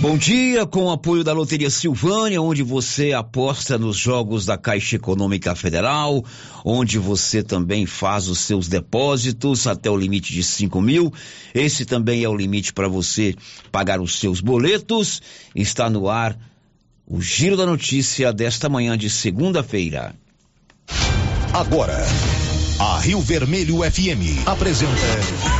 Bom dia, com o apoio da Loteria Silvânia, onde você aposta nos jogos da Caixa Econômica Federal, onde você também faz os seus depósitos até o limite de cinco mil. Esse também é o limite para você pagar os seus boletos. Está no ar o Giro da Notícia desta manhã de segunda-feira. Agora, a Rio Vermelho FM apresenta.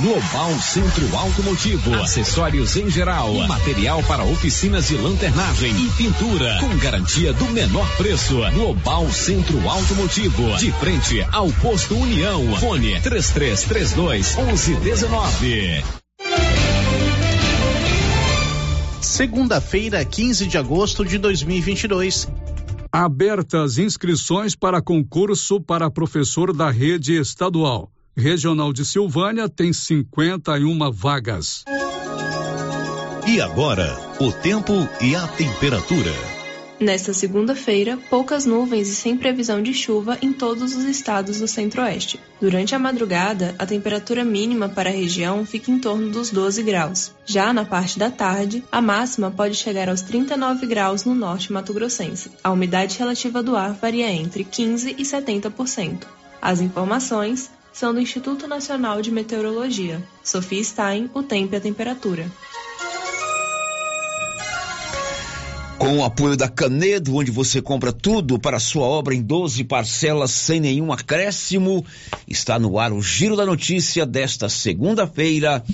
Global Centro Automotivo, acessórios em geral, material para oficinas de lanternagem e pintura, com garantia do menor preço. Global Centro Automotivo, de frente ao posto União. Fone 3332 1119. Segunda-feira, 15 de agosto de 2022. Abertas inscrições para concurso para professor da rede estadual. Regional de Silvânia tem 51 vagas. E agora, o tempo e a temperatura. Nesta segunda-feira, poucas nuvens e sem previsão de chuva em todos os estados do centro-oeste. Durante a madrugada, a temperatura mínima para a região fica em torno dos 12 graus. Já na parte da tarde, a máxima pode chegar aos 39 graus no norte mato-grossense. A umidade relativa do ar varia entre 15 e 70%. As informações são do Instituto Nacional de Meteorologia. Sofia Stein, o tempo e a temperatura. Com o apoio da Canedo, onde você compra tudo para a sua obra em 12 parcelas sem nenhum acréscimo, está no ar o Giro da Notícia desta segunda-feira,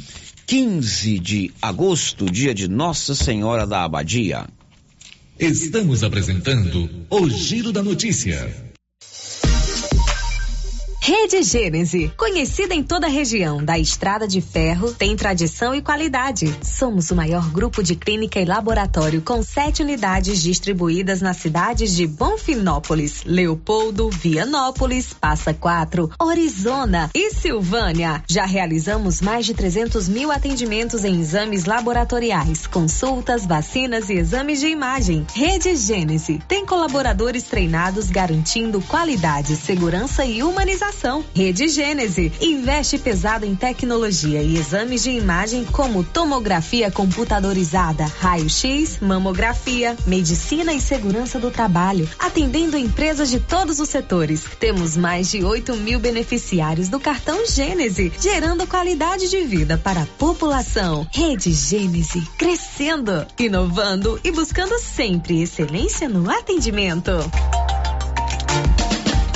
15 de agosto, dia de Nossa Senhora da Abadia. Estamos apresentando o Giro da Notícia. Rede Gênese, conhecida em toda a região da Estrada de Ferro, tem tradição e qualidade. Somos o maior grupo de clínica e laboratório com sete unidades distribuídas nas cidades de Bonfinópolis, Leopoldo, Vianópolis, Passa Quatro, Orizona e Silvânia. Já realizamos mais de 300 mil atendimentos em exames laboratoriais, consultas, vacinas e exames de imagem. Rede Gênese tem colaboradores treinados garantindo qualidade, segurança e humanização Rede Gênese investe pesado em tecnologia e exames de imagem como tomografia computadorizada, raio-x, mamografia, medicina e segurança do trabalho, atendendo empresas de todos os setores. Temos mais de 8 mil beneficiários do cartão Gênese, gerando qualidade de vida para a população. Rede Gênese, crescendo, inovando e buscando sempre excelência no atendimento.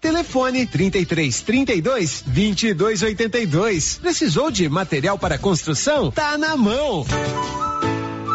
Telefone 33 32 22 82. Precisou de material para construção? Tá na mão.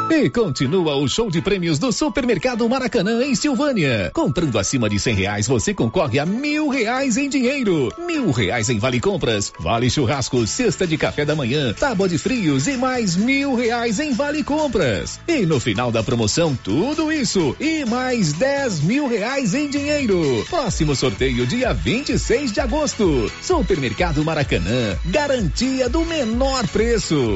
E continua o show de prêmios do Supermercado Maracanã em Silvânia. Comprando acima de cem reais, você concorre a mil reais em dinheiro, mil reais em vale compras, vale churrasco, cesta de café da manhã, tábua de frios e mais mil reais em vale compras. E no final da promoção, tudo isso e mais dez mil reais em dinheiro. Próximo sorteio dia 26 de agosto. Supermercado Maracanã, garantia do menor preço.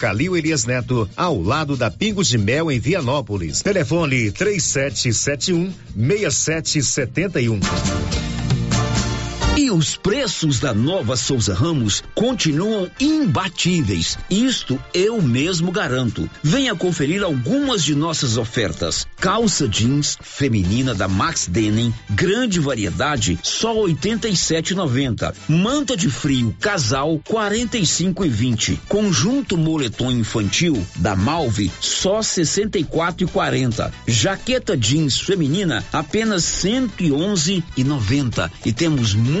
Calil Elias Neto, ao lado da Pingo de Mel em Vianópolis. Telefone 3771 6771. E os preços da nova Souza Ramos continuam imbatíveis. Isto eu mesmo garanto. Venha conferir algumas de nossas ofertas. Calça jeans feminina da Max Denim, grande variedade, só 87,90. Manta de frio casal 45,20. Conjunto moletom infantil da Malve, só 64,40. Jaqueta jeans feminina apenas 111,90. E temos muito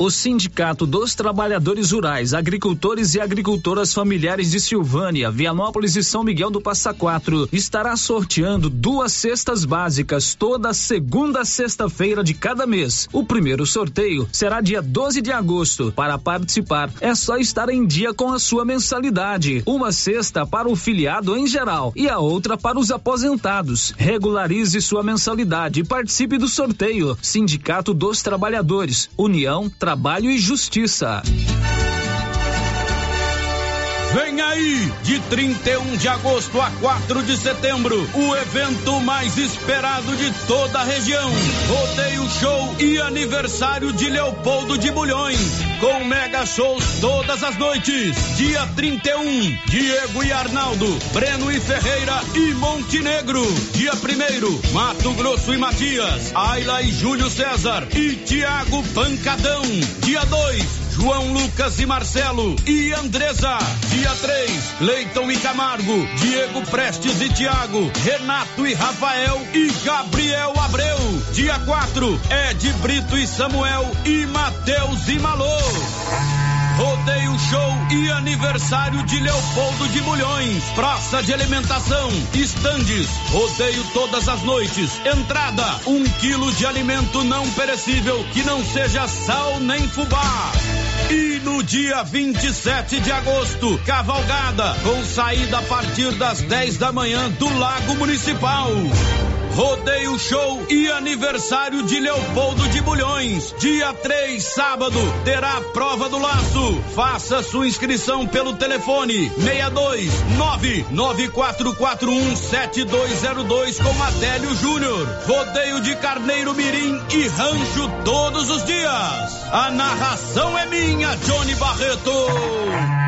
O Sindicato dos Trabalhadores Rurais, Agricultores e Agricultoras Familiares de Silvânia, Vianópolis e São Miguel do Passa Quatro estará sorteando duas cestas básicas toda segunda sexta-feira de cada mês. O primeiro sorteio será dia 12 de agosto. Para participar, é só estar em dia com a sua mensalidade. Uma cesta para o filiado em geral e a outra para os aposentados. Regularize sua mensalidade e participe do sorteio. Sindicato dos Trabalhadores, União Trabalho e Justiça. Aí, de 31 de agosto a 4 de setembro, o evento mais esperado de toda a região. Rodeio Show e aniversário de Leopoldo de Bulhões, com mega shows todas as noites. Dia 31, Diego e Arnaldo, Breno e Ferreira e Montenegro. Dia 1 Mato Grosso e Matias, Ayla e Júlio César e Tiago Pancadão. Dia 2, João Lucas e Marcelo e Andresa. Dia 3, Leiton e Camargo, Diego Prestes e Tiago, Renato e Rafael e Gabriel Abreu. Dia 4, Ed Brito e Samuel e Matheus e Malô. Rodeio Show e aniversário de Leopoldo de Bulhões. Praça de alimentação, estandes, rodeio todas as noites. Entrada, um quilo de alimento não perecível que não seja sal nem fubá. E no dia 27 de agosto, cavalgada com saída a partir das 10 da manhã do Lago Municipal. Rodeio Show e aniversário de Leopoldo de Bulhões. Dia 3, sábado, terá a prova do laço. Faça sua inscrição pelo telefone 62 994417202 com Adélio Júnior. Rodeio de Carneiro Mirim e Rancho todos os dias. A narração é minha, Johnny Barreto.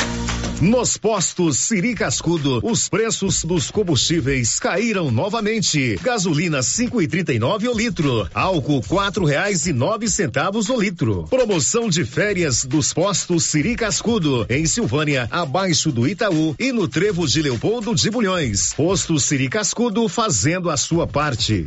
Nos postos Siri Cascudo, os preços dos combustíveis caíram novamente. Gasolina cinco e trinta e nove o litro, álcool quatro reais e nove centavos o litro. Promoção de férias dos postos Siri Cascudo, em Silvânia, abaixo do Itaú e no Trevo de Leopoldo de Bulhões. Posto Siri Cascudo fazendo a sua parte.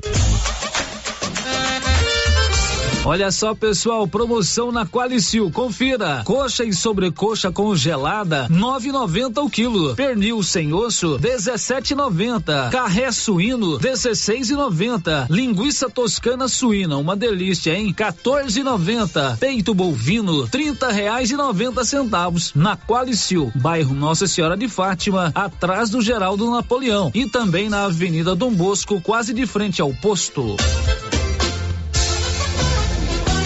Olha só, pessoal, promoção na Qualicil. Confira. Coxa e sobrecoxa congelada, 9,90 o quilo. Pernil sem osso, 17,90. Carré suíno, 16,90. Linguiça toscana suína, uma delícia, hein? 14,90. Peito bovino, 30 reais e 90 centavos. Na Qualicil, bairro Nossa Senhora de Fátima, atrás do Geraldo Napoleão. E também na Avenida Dom Bosco, quase de frente ao posto.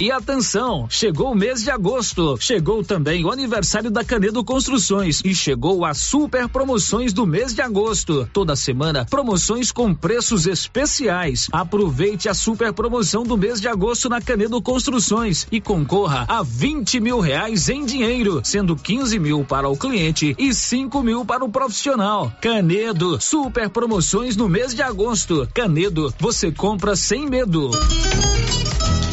E atenção, chegou o mês de agosto, chegou também o aniversário da Canedo Construções e chegou as super promoções do mês de agosto. Toda semana, promoções com preços especiais. Aproveite a super promoção do mês de agosto na Canedo Construções e concorra a 20 mil reais em dinheiro, sendo 15 mil para o cliente e 5 mil para o profissional. Canedo, super promoções no mês de agosto. Canedo, você compra sem medo.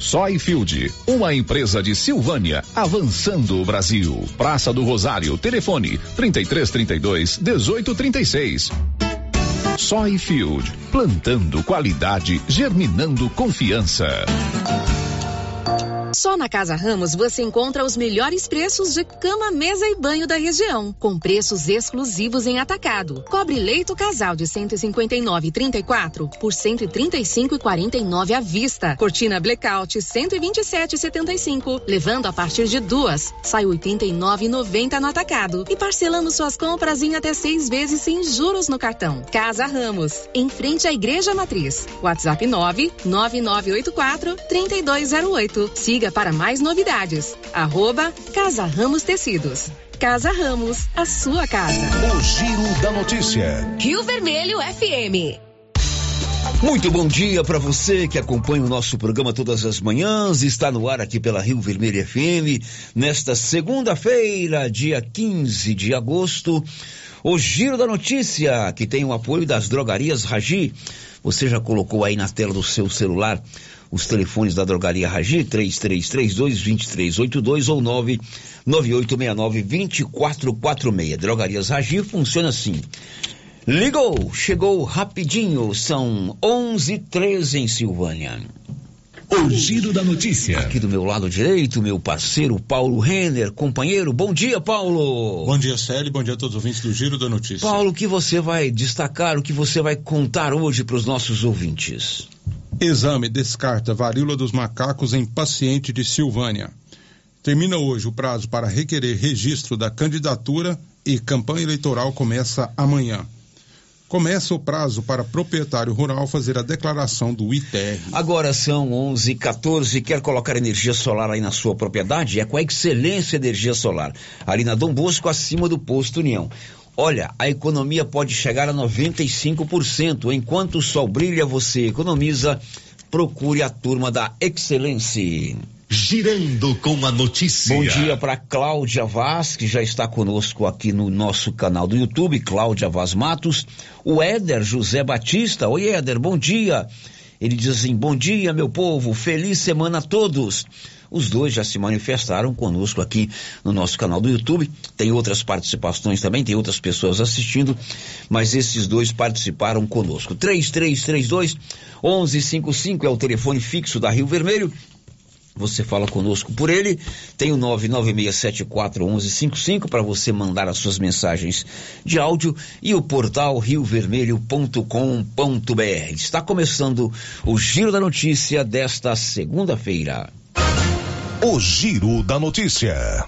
Soyfield, uma empresa de Silvânia, avançando o Brasil. Praça do Rosário, telefone 3332 1836. Soyfield, plantando qualidade, germinando confiança. Só na Casa Ramos você encontra os melhores preços de cama, mesa e banho da região, com preços exclusivos em atacado. Cobre leito casal de 159,34 por 135,49 à vista. Cortina blackout 127,75, levando a partir de duas. Sai 89,90 no atacado e parcelamos suas compras em até seis vezes sem juros no cartão. Casa Ramos, em frente à Igreja Matriz. WhatsApp 9 9984 3208. Siga para mais novidades. Arroba Casa Ramos Tecidos. Casa Ramos, a sua casa. O Giro da Notícia. Rio Vermelho FM. Muito bom dia para você que acompanha o nosso programa todas as manhãs. Está no ar aqui pela Rio Vermelho FM nesta segunda-feira, dia 15 de agosto. O Giro da Notícia, que tem o apoio das drogarias Ragi. Você já colocou aí na tela do seu celular os telefones da drogaria Ragi, 3332-2382 ou 99869-2446. Drogarias Ragi funciona assim. Ligou, chegou rapidinho, são 11:13 em Silvânia. O giro da notícia. Aqui do meu lado direito, meu parceiro Paulo Renner, companheiro. Bom dia, Paulo. Bom dia, Célio. Bom dia a todos os ouvintes do Giro da Notícia. Paulo, o que você vai destacar, o que você vai contar hoje para os nossos ouvintes? Exame descarta varíola dos macacos em paciente de Silvânia. Termina hoje o prazo para requerer registro da candidatura e campanha eleitoral começa amanhã. Começa o prazo para proprietário rural fazer a declaração do ITR. Agora são 11:14. Quer colocar energia solar aí na sua propriedade? É com a Excelência Energia Solar. Ali na Dom Bosco, acima do posto União. Olha, a economia pode chegar a 95%. Enquanto o sol brilha, você economiza. Procure a turma da Excelência. Girando com a notícia. Bom dia para Cláudia Vaz, que já está conosco aqui no nosso canal do YouTube, Cláudia Vaz Matos. O Éder José Batista. Oi, Éder, bom dia. Ele diz assim: Bom dia, meu povo, feliz semana a todos. Os dois já se manifestaram conosco aqui no nosso canal do YouTube. Tem outras participações também, tem outras pessoas assistindo, mas esses dois participaram conosco. 3332 1155 é o telefone fixo da Rio Vermelho. Você fala conosco por ele. Tem o 996741155 para você mandar as suas mensagens de áudio e o portal riovermelho.com.br. Está começando o Giro da Notícia desta segunda-feira. O Giro da Notícia.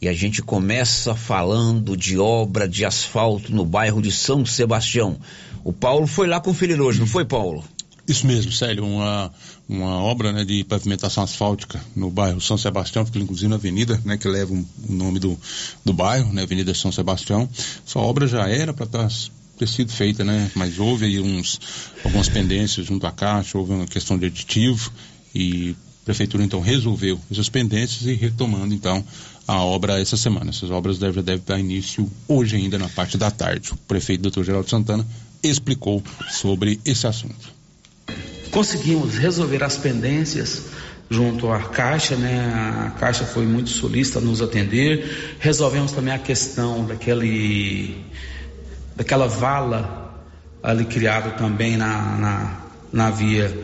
E a gente começa falando de obra de asfalto no bairro de São Sebastião. O Paulo foi lá conferir hoje, não foi, Paulo? Isso mesmo, Célio, uma, uma obra né, de pavimentação asfáltica no bairro São Sebastião, fica inclusive na avenida, né, que leva o nome do, do bairro, né, Avenida São Sebastião. Essa obra já era para estar tá, ter sido feita, né, mas houve aí uns, algumas pendências junto à Caixa, houve uma questão de aditivo e Prefeitura então resolveu essas pendências e retomando então a obra essa semana. Essas obras devem, devem dar início hoje ainda na parte da tarde. O prefeito Dr. Geraldo Santana explicou sobre esse assunto conseguimos resolver as pendências junto à Caixa, né? A Caixa foi muito solista nos atender. Resolvemos também a questão daquele, daquela vala ali criada também na, na, na via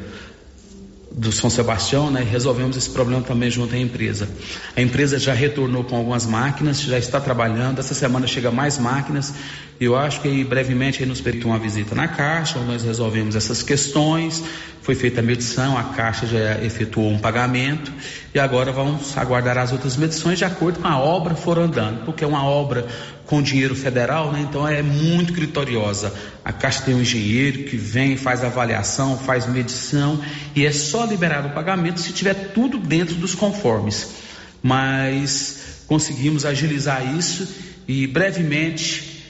do São Sebastião, né, resolvemos esse problema também junto à empresa. A empresa já retornou com algumas máquinas, já está trabalhando. Essa semana chega mais máquinas. Eu acho que aí, brevemente aí nos permitiu uma visita na Caixa, onde nós resolvemos essas questões. Foi feita a medição, a Caixa já efetuou um pagamento e agora vamos aguardar as outras medições de acordo com a obra for andando, porque é uma obra com dinheiro federal, né? então é muito criteriosa. A Caixa tem um engenheiro que vem, faz avaliação, faz medição e é só liberar o pagamento se tiver tudo dentro dos conformes. Mas conseguimos agilizar isso e brevemente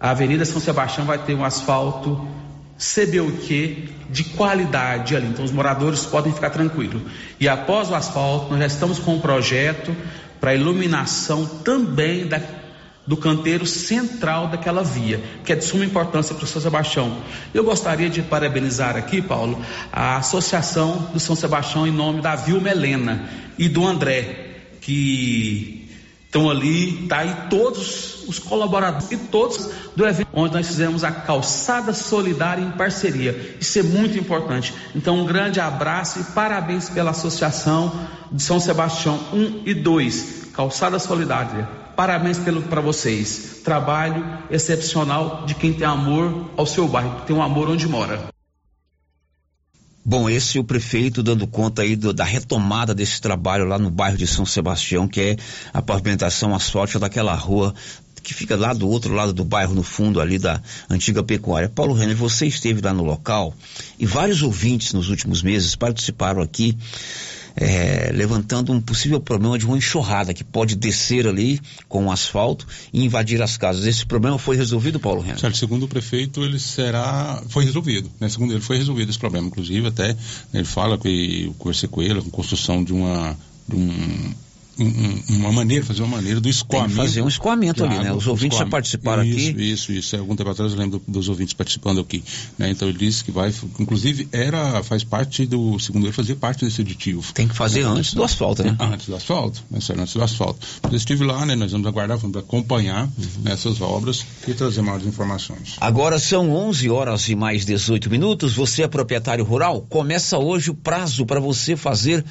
a Avenida São Sebastião vai ter um asfalto CBUQ de qualidade ali. Então os moradores podem ficar tranquilos. E após o asfalto, nós já estamos com um projeto para iluminação também da do canteiro central daquela via, que é de suma importância para o São Sebastião. Eu gostaria de parabenizar aqui, Paulo, a Associação do São Sebastião em nome da Vilma Helena e do André, que estão ali, tá aí todos os colaboradores e todos do evento onde nós fizemos a calçada solidária em parceria. Isso é muito importante. Então, um grande abraço e parabéns pela Associação de São Sebastião 1 e 2, Calçada Solidária Parabéns para vocês. Trabalho excepcional de quem tem amor ao seu bairro, tem um amor onde mora. Bom, esse é o prefeito dando conta aí do, da retomada desse trabalho lá no bairro de São Sebastião, que é a pavimentação asfáltica daquela rua que fica lá do outro lado do bairro, no fundo ali da antiga pecuária. Paulo Renner, você esteve lá no local e vários ouvintes nos últimos meses participaram aqui é, levantando um possível problema de uma enxurrada que pode descer ali com o asfalto e invadir as casas. Esse problema foi resolvido, Paulo Renan? Certo, segundo o prefeito, ele será, foi resolvido, né? Segundo ele, foi resolvido esse problema. Inclusive, até né, ele fala que o conversei com ele, com construção de uma de um uma maneira, fazer uma maneira do escoamento. Tem fazer um escoamento ali, né? Os ouvintes já participaram isso, aqui. Isso, isso. Algum tempo atrás eu lembro dos ouvintes participando aqui. Né? Então ele disse que vai, inclusive era, faz parte do, segundo ele, fazia parte desse aditivo. Tem que fazer né? antes do asfalto, né? Antes do asfalto, né? antes do asfalto. Eu estive lá, né? Nós vamos aguardar, vamos acompanhar uhum. essas obras e trazer mais informações. Agora são 11 horas e mais 18 minutos. Você é proprietário rural? Começa hoje o prazo para você fazer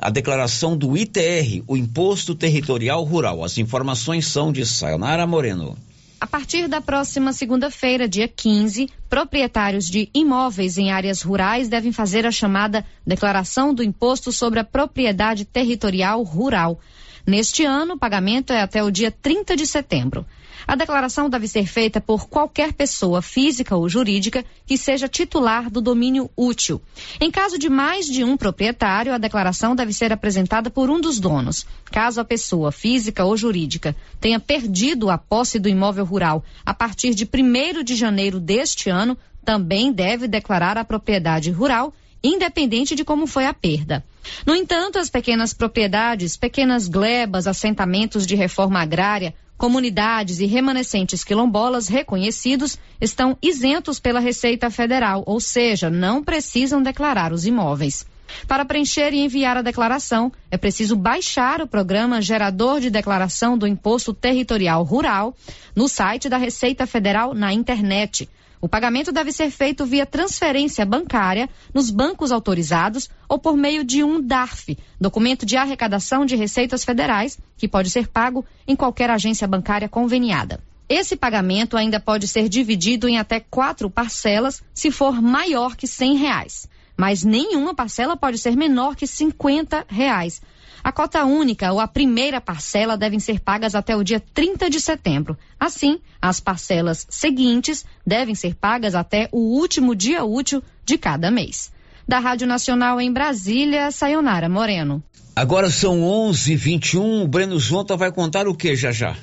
a declaração do ITR, o Imposto Territorial Rural. As informações são de Sayonara Moreno. A partir da próxima segunda-feira, dia 15, proprietários de imóveis em áreas rurais devem fazer a chamada Declaração do Imposto sobre a Propriedade Territorial Rural. Neste ano, o pagamento é até o dia 30 de setembro. A declaração deve ser feita por qualquer pessoa física ou jurídica que seja titular do domínio útil. Em caso de mais de um proprietário, a declaração deve ser apresentada por um dos donos. Caso a pessoa física ou jurídica tenha perdido a posse do imóvel rural a partir de 1 de janeiro deste ano, também deve declarar a propriedade rural independente de como foi a perda. No entanto, as pequenas propriedades, pequenas glebas, assentamentos de reforma agrária, comunidades e remanescentes quilombolas reconhecidos estão isentos pela Receita Federal, ou seja, não precisam declarar os imóveis. Para preencher e enviar a declaração, é preciso baixar o programa Gerador de Declaração do Imposto Territorial Rural no site da Receita Federal na internet o pagamento deve ser feito via transferência bancária nos bancos autorizados ou por meio de um DARF, documento de arrecadação de receitas federais, que pode ser pago em qualquer agência bancária conveniada. Esse pagamento ainda pode ser dividido em até quatro parcelas, se for maior que R$ reais. Mas nenhuma parcela pode ser menor que 50 reais. A cota única ou a primeira parcela devem ser pagas até o dia 30 de setembro. Assim, as parcelas seguintes devem ser pagas até o último dia útil de cada mês. Da Rádio Nacional em Brasília, Sayonara Moreno. Agora são 11:21. O Breno Zonta vai contar o que já já?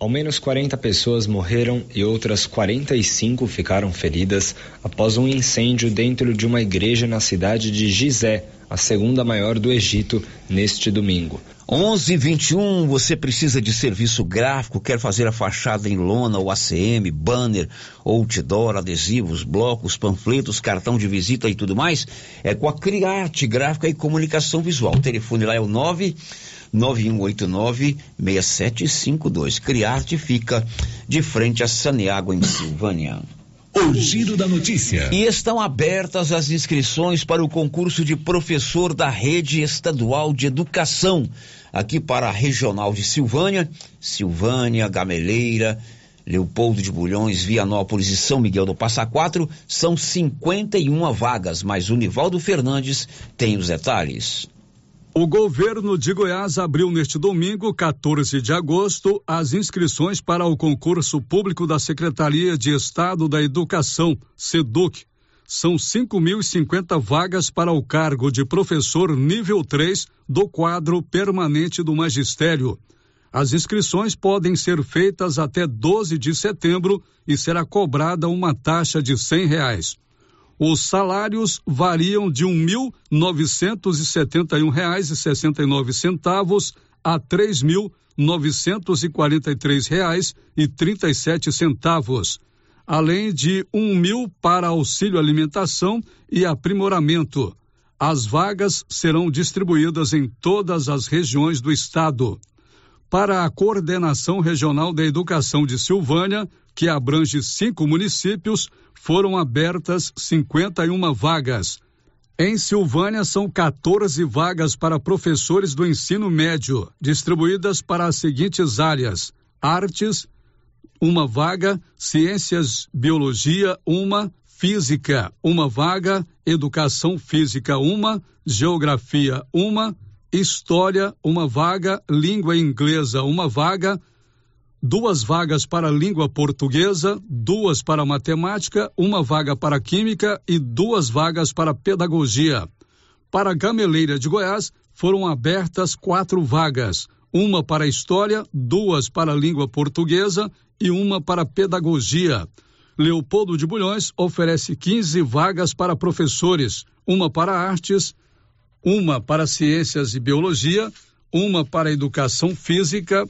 Ao menos 40 pessoas morreram e outras 45 ficaram feridas após um incêndio dentro de uma igreja na cidade de Gizé, a segunda maior do Egito, neste domingo. 11:21. Você precisa de serviço gráfico? Quer fazer a fachada em lona ou ACM, banner, outdoor, adesivos, blocos, panfletos, cartão de visita e tudo mais? É com a Criarte Gráfica e Comunicação Visual. O telefone lá é o 9 9189-6752. Criarte fica de frente a Saniago, em Silvânia. O Giro da Notícia. E estão abertas as inscrições para o concurso de professor da Rede Estadual de Educação, aqui para a Regional de Silvânia, Silvânia, Gameleira, Leopoldo de Bulhões, Vianópolis e São Miguel do Passa Quatro, são 51 vagas, mas o Nivaldo Fernandes tem os detalhes. O governo de Goiás abriu neste domingo, 14 de agosto, as inscrições para o concurso público da Secretaria de Estado da Educação, SEDUC. São 5.050 vagas para o cargo de professor nível 3 do quadro permanente do magistério. As inscrições podem ser feitas até 12 de setembro e será cobrada uma taxa de R$ reais. Os salários variam de nove centavos a sete centavos, além de um mil para auxílio alimentação e aprimoramento. As vagas serão distribuídas em todas as regiões do estado. Para a Coordenação Regional da Educação de Silvânia, que abrange cinco municípios, foram abertas 51 vagas. Em Silvânia, são 14 vagas para professores do ensino médio, distribuídas para as seguintes áreas: artes, uma vaga, ciências, biologia, uma, física, uma vaga, educação física, uma, geografia, uma, história, uma vaga, língua inglesa, uma vaga, duas vagas para língua portuguesa, duas para matemática, uma vaga para química e duas vagas para pedagogia. Para Gameleira de Goiás, foram abertas quatro vagas, uma para história, duas para língua portuguesa e uma para pedagogia. Leopoldo de Bulhões oferece 15 vagas para professores, uma para artes, uma para ciências e biologia, uma para educação física,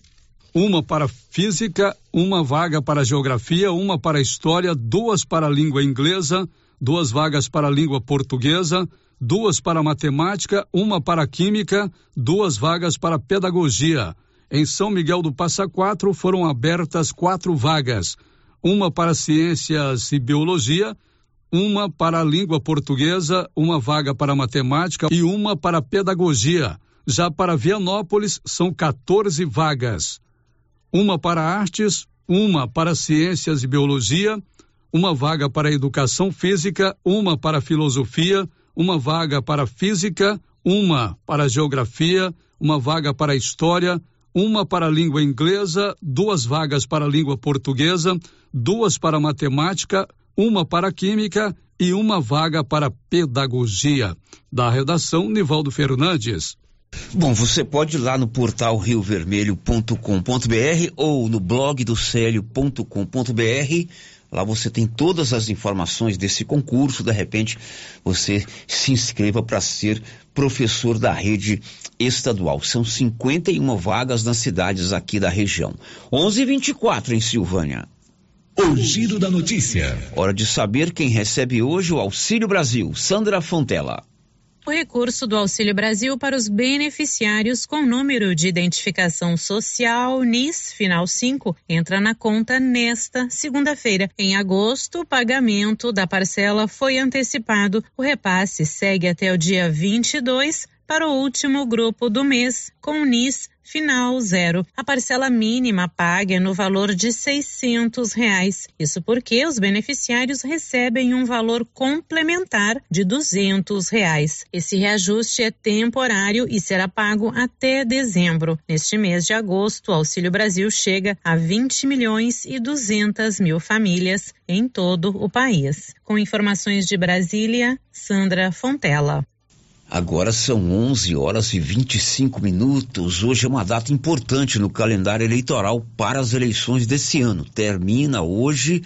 uma para física, uma vaga para geografia, uma para história, duas para língua inglesa, duas vagas para língua portuguesa, duas para matemática, uma para química, duas vagas para pedagogia. Em São Miguel do Passa Quatro foram abertas quatro vagas, uma para ciências e biologia, uma para língua portuguesa, uma vaga para matemática e uma para pedagogia. Já para Vianópolis são 14 vagas uma para artes, uma para ciências e biologia, uma vaga para educação física, uma para filosofia, uma vaga para física, uma para geografia, uma vaga para História, uma para língua inglesa, duas vagas para língua portuguesa, duas para matemática, uma para química e uma vaga para pedagogia. Da redação, Nivaldo Fernandes. Bom, você pode ir lá no portal riovermelho.com.br ou no blog do célio.com.br. Lá você tem todas as informações desse concurso. De repente, você se inscreva para ser professor da rede estadual. São 51 vagas nas cidades aqui da região. 11:24 em Silvânia. O giro da notícia. Hora de saber quem recebe hoje o Auxílio Brasil. Sandra Fontela. O recurso do Auxílio Brasil para os beneficiários com número de identificação social NIS final 5 entra na conta nesta segunda-feira. Em agosto, o pagamento da parcela foi antecipado. O repasse segue até o dia 22 para o último grupo do mês, com NIS final zero. A parcela mínima paga é no valor de seiscentos reais. Isso porque os beneficiários recebem um valor complementar de duzentos reais. Esse reajuste é temporário e será pago até dezembro. Neste mês de agosto, o Auxílio Brasil chega a 20 milhões e 200 mil famílias em todo o país. Com informações de Brasília, Sandra Fontela. Agora são 11 horas e 25 minutos. Hoje é uma data importante no calendário eleitoral para as eleições desse ano. Termina hoje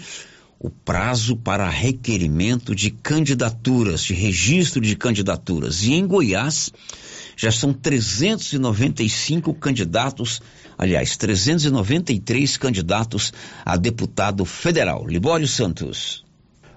o prazo para requerimento de candidaturas, de registro de candidaturas. E em Goiás já são 395 candidatos, aliás, 393 candidatos a deputado federal. Libório Santos.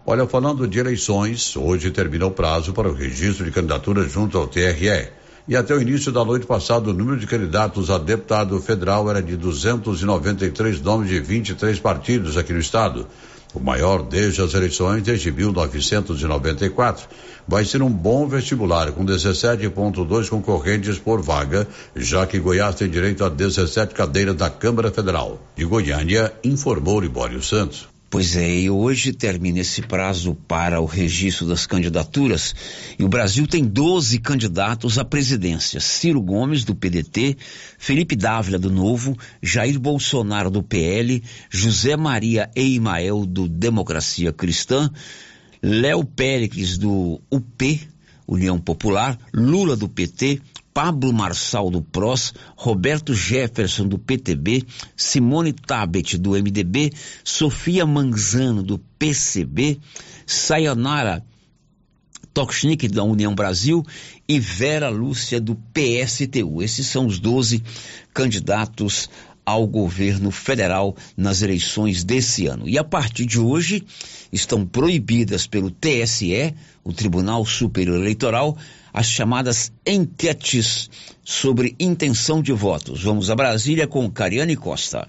Olha, falando de eleições, hoje termina o prazo para o registro de candidaturas junto ao TRE. E até o início da noite passada, o número de candidatos a deputado federal era de 293 nomes de 23 partidos aqui no estado. O maior desde as eleições desde 1994. Vai ser um bom vestibular, com 17,2 concorrentes por vaga, já que Goiás tem direito a 17 cadeiras da Câmara Federal. De Goiânia, informou Libório Santos. Pois é, e hoje termina esse prazo para o registro das candidaturas e o Brasil tem 12 candidatos à presidência. Ciro Gomes, do PDT, Felipe Dávila, do Novo, Jair Bolsonaro, do PL, José Maria Eimael, do Democracia Cristã, Léo Péricles, do UP, União Popular, Lula, do PT, Pablo Marçal do PROS, Roberto Jefferson do PTB, Simone Tabet do MDB, Sofia Manzano do PCB, Sayonara Tokchnik da União Brasil e Vera Lúcia do PSTU. Esses são os 12 candidatos ao governo federal nas eleições desse ano. E a partir de hoje estão proibidas pelo TSE, o Tribunal Superior Eleitoral, as chamadas enquetes sobre intenção de votos. Vamos a Brasília com Cariane Costa.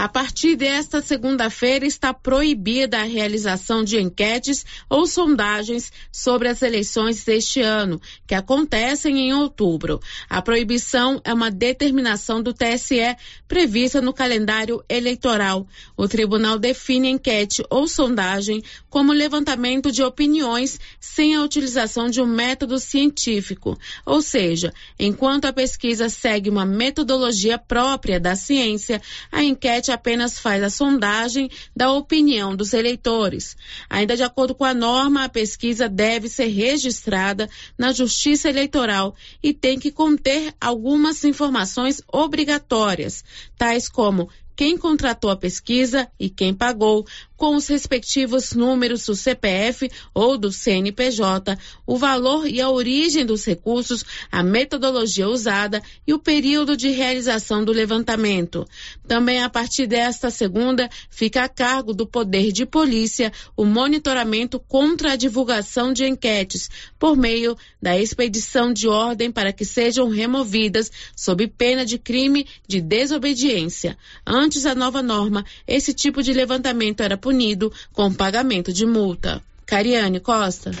A partir desta segunda-feira está proibida a realização de enquetes ou sondagens sobre as eleições deste ano, que acontecem em outubro. A proibição é uma determinação do TSE prevista no calendário eleitoral. O tribunal define enquete ou sondagem como levantamento de opiniões sem a utilização de um método científico, ou seja, enquanto a pesquisa segue uma metodologia própria da ciência, a enquete apenas faz a sondagem da opinião dos eleitores. Ainda de acordo com a norma, a pesquisa deve ser registrada na Justiça Eleitoral e tem que conter algumas informações obrigatórias, tais como quem contratou a pesquisa e quem pagou, com os respectivos números do CPF ou do CNPJ, o valor e a origem dos recursos, a metodologia usada e o período de realização do levantamento. Também a partir desta segunda, fica a cargo do Poder de Polícia o monitoramento contra a divulgação de enquetes, por meio da expedição de ordem para que sejam removidas sob pena de crime de desobediência. Antes da nova norma, esse tipo de levantamento era punido com pagamento de multa. Cariane Costa.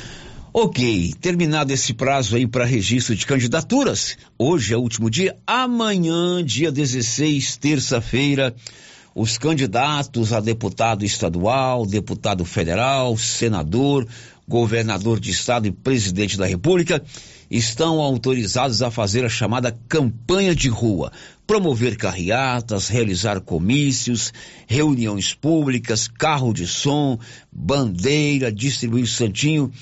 Ok, terminado esse prazo aí para registro de candidaturas, hoje é o último dia, amanhã, dia 16, terça-feira, os candidatos a deputado estadual, deputado federal, senador, governador de estado e presidente da República, estão autorizados a fazer a chamada campanha de rua, promover carreatas, realizar comícios, reuniões públicas, carro de som, bandeira, distribuir santinho,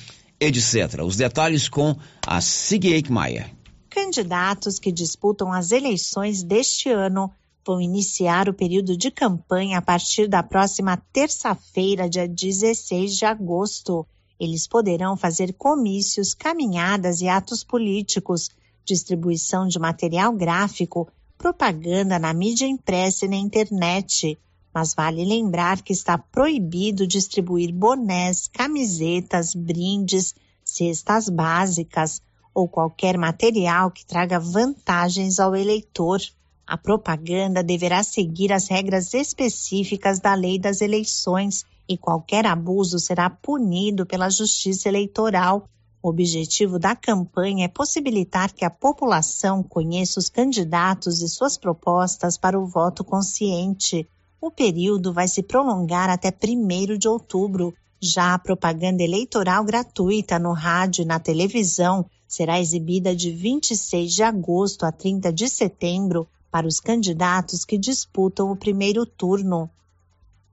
etc. Os detalhes com a Sig Eichmeier. Candidatos que disputam as eleições deste ano vão iniciar o período de campanha a partir da próxima terça-feira, dia 16 de agosto. Eles poderão fazer comícios, caminhadas e atos políticos, distribuição de material gráfico, propaganda na mídia impressa e na internet. Mas vale lembrar que está proibido distribuir bonés, camisetas, brindes, cestas básicas ou qualquer material que traga vantagens ao eleitor. A propaganda deverá seguir as regras específicas da lei das eleições e qualquer abuso será punido pela Justiça Eleitoral. O objetivo da campanha é possibilitar que a população conheça os candidatos e suas propostas para o voto consciente. O período vai se prolongar até 1 de outubro. Já a propaganda eleitoral gratuita no rádio e na televisão será exibida de 26 de agosto a 30 de setembro para os candidatos que disputam o primeiro turno.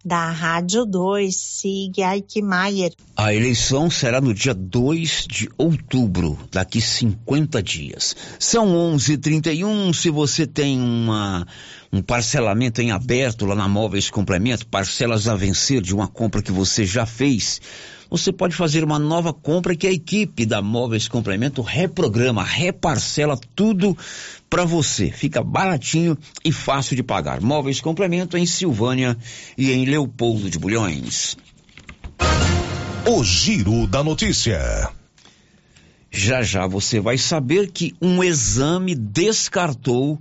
Da Rádio 2, Sig Eichmeier. A eleição será no dia 2 de outubro, daqui 50 dias. São 11:31. Se você tem uma um parcelamento em aberto lá na Móveis Complemento, parcelas a vencer de uma compra que você já fez, você pode fazer uma nova compra que a equipe da Móveis Complemento reprograma, reparcela tudo para você. Fica baratinho e fácil de pagar. Móveis Complemento em Silvânia e em Leopoldo de Bulhões. O Giro da Notícia. Já já você vai saber que um exame descartou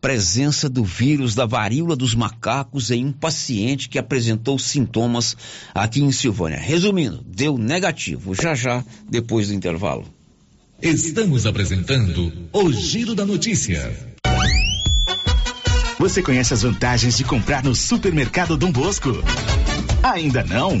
presença do vírus da varíola dos macacos em um paciente que apresentou sintomas aqui em Silvânia. Resumindo, deu negativo. Já já, depois do intervalo. Estamos apresentando o Giro da Notícia. Você conhece as vantagens de comprar no supermercado Dom Bosco? Ainda não?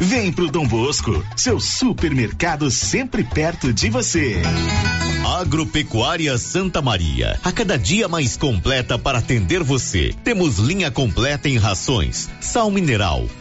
Vem pro Dom Bosco, seu supermercado sempre perto de você. Agropecuária Santa Maria, a cada dia mais completa para atender você. Temos linha completa em rações, sal mineral,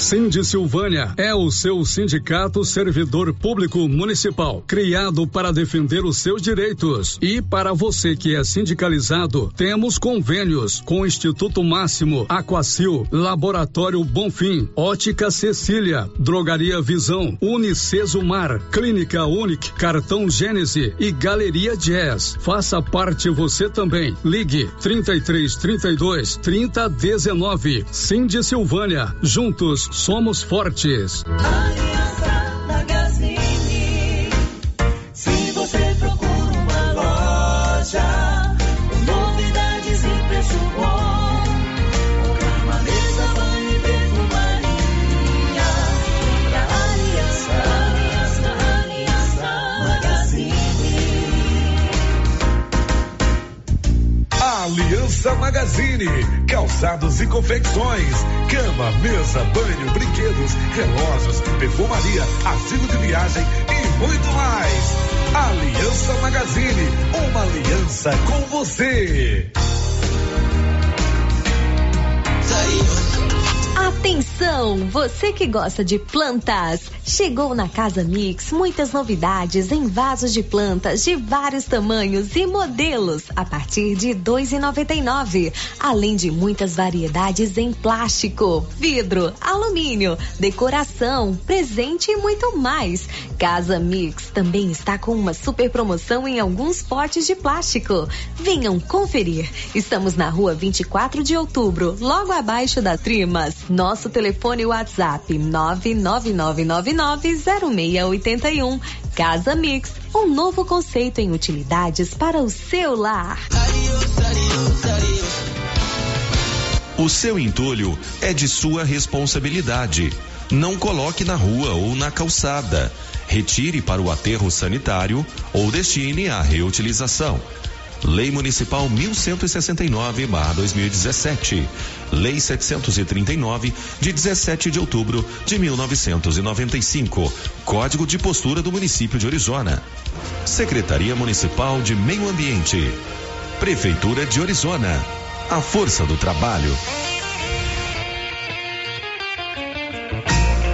Cindy Silvânia é o seu sindicato servidor público municipal, criado para defender os seus direitos. E para você que é sindicalizado, temos convênios com o Instituto Máximo, Aquacil, Laboratório Bonfim, Ótica Cecília, Drogaria Visão, Unicesumar, Clínica Unic, Cartão Gênese e Galeria Jazz. Faça parte você também. Ligue 33 32 30 19. Cindy Silvânia. Juntos somos fortes. Aliança. Aliança Magazine, calçados e confecções, cama, mesa, banho, brinquedos, relógios, perfumaria, artigo de viagem e muito mais. Aliança Magazine, uma aliança com você. Atenção! Atenção, você que gosta de plantas, chegou na Casa Mix muitas novidades em vasos de plantas de vários tamanhos e modelos a partir de R$ 2,99, além de muitas variedades em plástico, vidro, alumínio, decoração, presente e muito mais. Casa Mix também está com uma super promoção em alguns potes de plástico. Venham conferir. Estamos na rua 24 de outubro, logo abaixo da Trimas. Nosso telefone WhatsApp 999990681. Casa Mix, um novo conceito em utilidades para o seu lar. O seu entulho é de sua responsabilidade. Não coloque na rua ou na calçada. Retire para o aterro sanitário ou destine à reutilização. Lei Municipal 1169/2017. Lei 739 de 17 de outubro de 1995. Código de postura do município de Orizona. Secretaria Municipal de Meio Ambiente. Prefeitura de Orizona. A força do trabalho.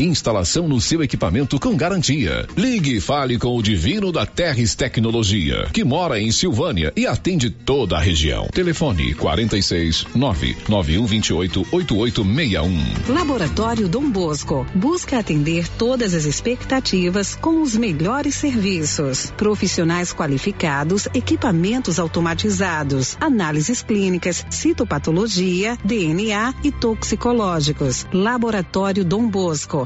Instalação no seu equipamento com garantia. Ligue e fale com o Divino da Terres Tecnologia, que mora em Silvânia e atende toda a região. Telefone 46 99128 8861. Laboratório Dom Bosco busca atender todas as expectativas com os melhores serviços. Profissionais qualificados, equipamentos automatizados, análises clínicas, citopatologia, DNA e toxicológicos. Laboratório Dom Bosco,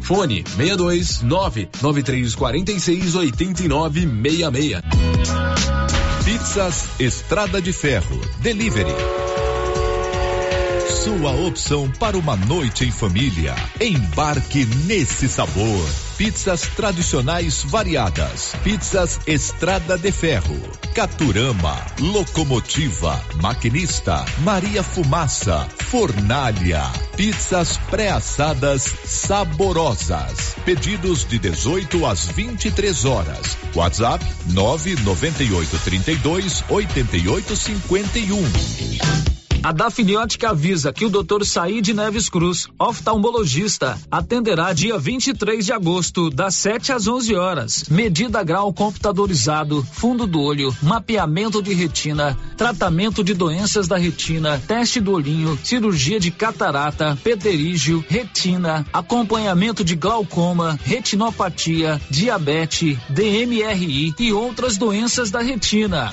Fone 62 99346 8966. Pizzas Estrada de Ferro. Delivery. Sua opção para uma noite em família. Embarque nesse sabor. Pizzas tradicionais variadas. Pizzas Estrada de Ferro. Caturama. Locomotiva. Maquinista. Maria Fumaça. Fornalha. Pizzas pré-assadas saborosas. Pedidos de 18 às 23 horas. WhatsApp 998 32 88 51. A Dafniótica avisa que o Dr. Said Neves Cruz, oftalmologista, atenderá dia 23 de agosto, das 7 às 11 horas. Medida grau computadorizado, fundo do olho, mapeamento de retina, tratamento de doenças da retina, teste do olhinho, cirurgia de catarata, pterígio, retina, acompanhamento de glaucoma, retinopatia, diabetes, DMRI e outras doenças da retina.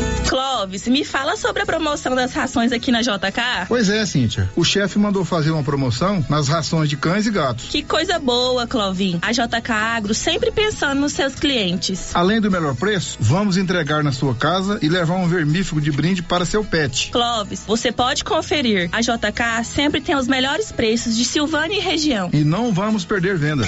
Clóvis, me fala sobre a promoção das rações aqui na JK. Pois é, Cíntia. O chefe mandou fazer uma promoção nas rações de cães e gatos. Que coisa boa, Clovin. A JK Agro sempre pensando nos seus clientes. Além do melhor preço, vamos entregar na sua casa e levar um vermífugo de brinde para seu pet. Clóvis, você pode conferir. A JK sempre tem os melhores preços de Silvânia e região. E não vamos perder vendas.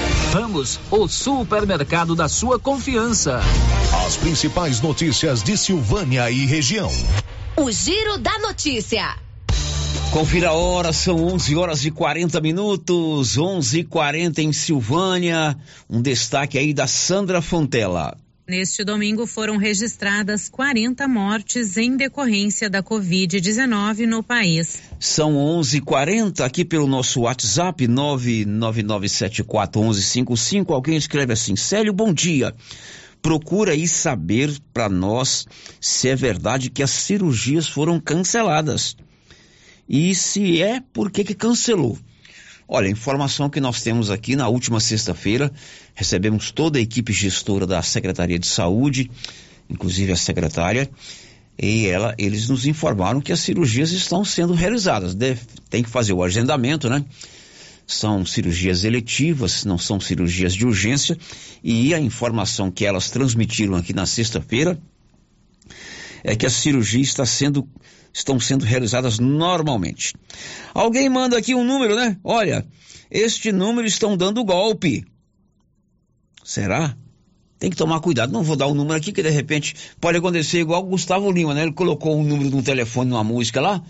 Ramos, o supermercado da sua confiança. As principais notícias de Silvânia e região. O Giro da Notícia. Confira a hora, são 11 horas e 40 minutos, 11 e 40 em Silvânia. Um destaque aí da Sandra Fontela. Neste domingo foram registradas 40 mortes em decorrência da Covid-19 no país. São 11:40 aqui pelo nosso WhatsApp 999741155. Alguém escreve assim: Célio, bom dia. Procura aí saber para nós se é verdade que as cirurgias foram canceladas. E se é, por que que cancelou? Olha, a informação que nós temos aqui na última sexta-feira, recebemos toda a equipe gestora da Secretaria de Saúde, inclusive a secretária, e ela, eles nos informaram que as cirurgias estão sendo realizadas. Deve, tem que fazer o agendamento, né? São cirurgias eletivas, não são cirurgias de urgência, e a informação que elas transmitiram aqui na sexta-feira é que a cirurgia está sendo estão sendo realizadas normalmente. Alguém manda aqui um número, né? Olha, este número estão dando golpe. Será? Tem que tomar cuidado. Não vou dar o número aqui, que de repente pode acontecer igual o Gustavo Lima, né? Ele colocou um número de um telefone numa música lá,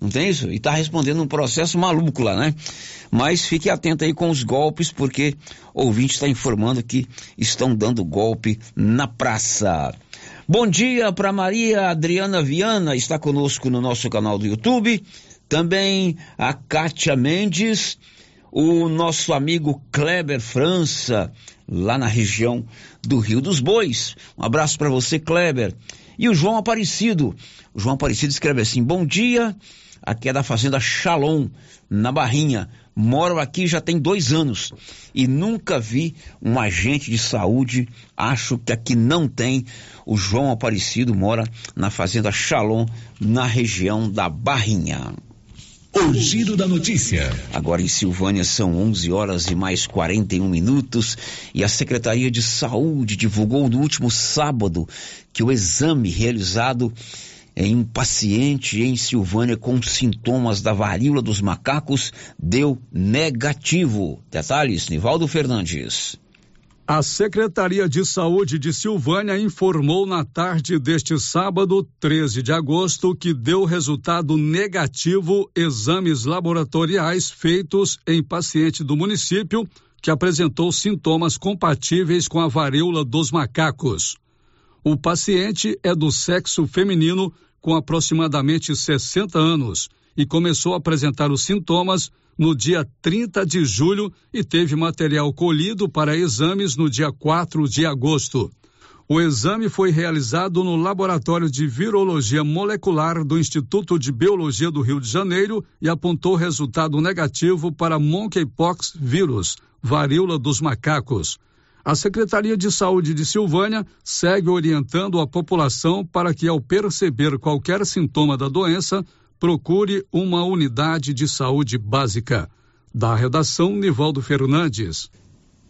não tem isso? E tá respondendo um processo maluco lá, né? Mas fique atento aí com os golpes, porque o ouvinte está informando que estão dando golpe na praça. Bom dia para Maria Adriana Viana, está conosco no nosso canal do YouTube. Também a Kátia Mendes, o nosso amigo Kleber França, lá na região do Rio dos Bois. Um abraço para você, Kleber. E o João Aparecido. O João Aparecido escreve assim: Bom dia, aqui é da Fazenda Shalom, na Barrinha. Moro aqui já tem dois anos e nunca vi um agente de saúde. Acho que aqui não tem. O João Aparecido mora na Fazenda Shalom, na região da Barrinha. O Giro da Notícia. Agora em Silvânia são 11 horas e mais 41 minutos e a Secretaria de Saúde divulgou no último sábado que o exame realizado em um paciente em Silvânia com sintomas da varíola dos macacos deu negativo. Detalhes, Nivaldo Fernandes. A Secretaria de Saúde de Silvânia informou na tarde deste sábado, 13 de agosto, que deu resultado negativo exames laboratoriais feitos em paciente do município que apresentou sintomas compatíveis com a varíola dos macacos. O paciente é do sexo feminino com aproximadamente 60 anos e começou a apresentar os sintomas no dia 30 de julho e teve material colhido para exames no dia 4 de agosto. O exame foi realizado no Laboratório de Virologia Molecular do Instituto de Biologia do Rio de Janeiro e apontou resultado negativo para monkeypox vírus, varíola dos macacos. A Secretaria de Saúde de Silvânia segue orientando a população para que, ao perceber qualquer sintoma da doença, procure uma unidade de saúde básica. Da redação, Nivaldo Fernandes.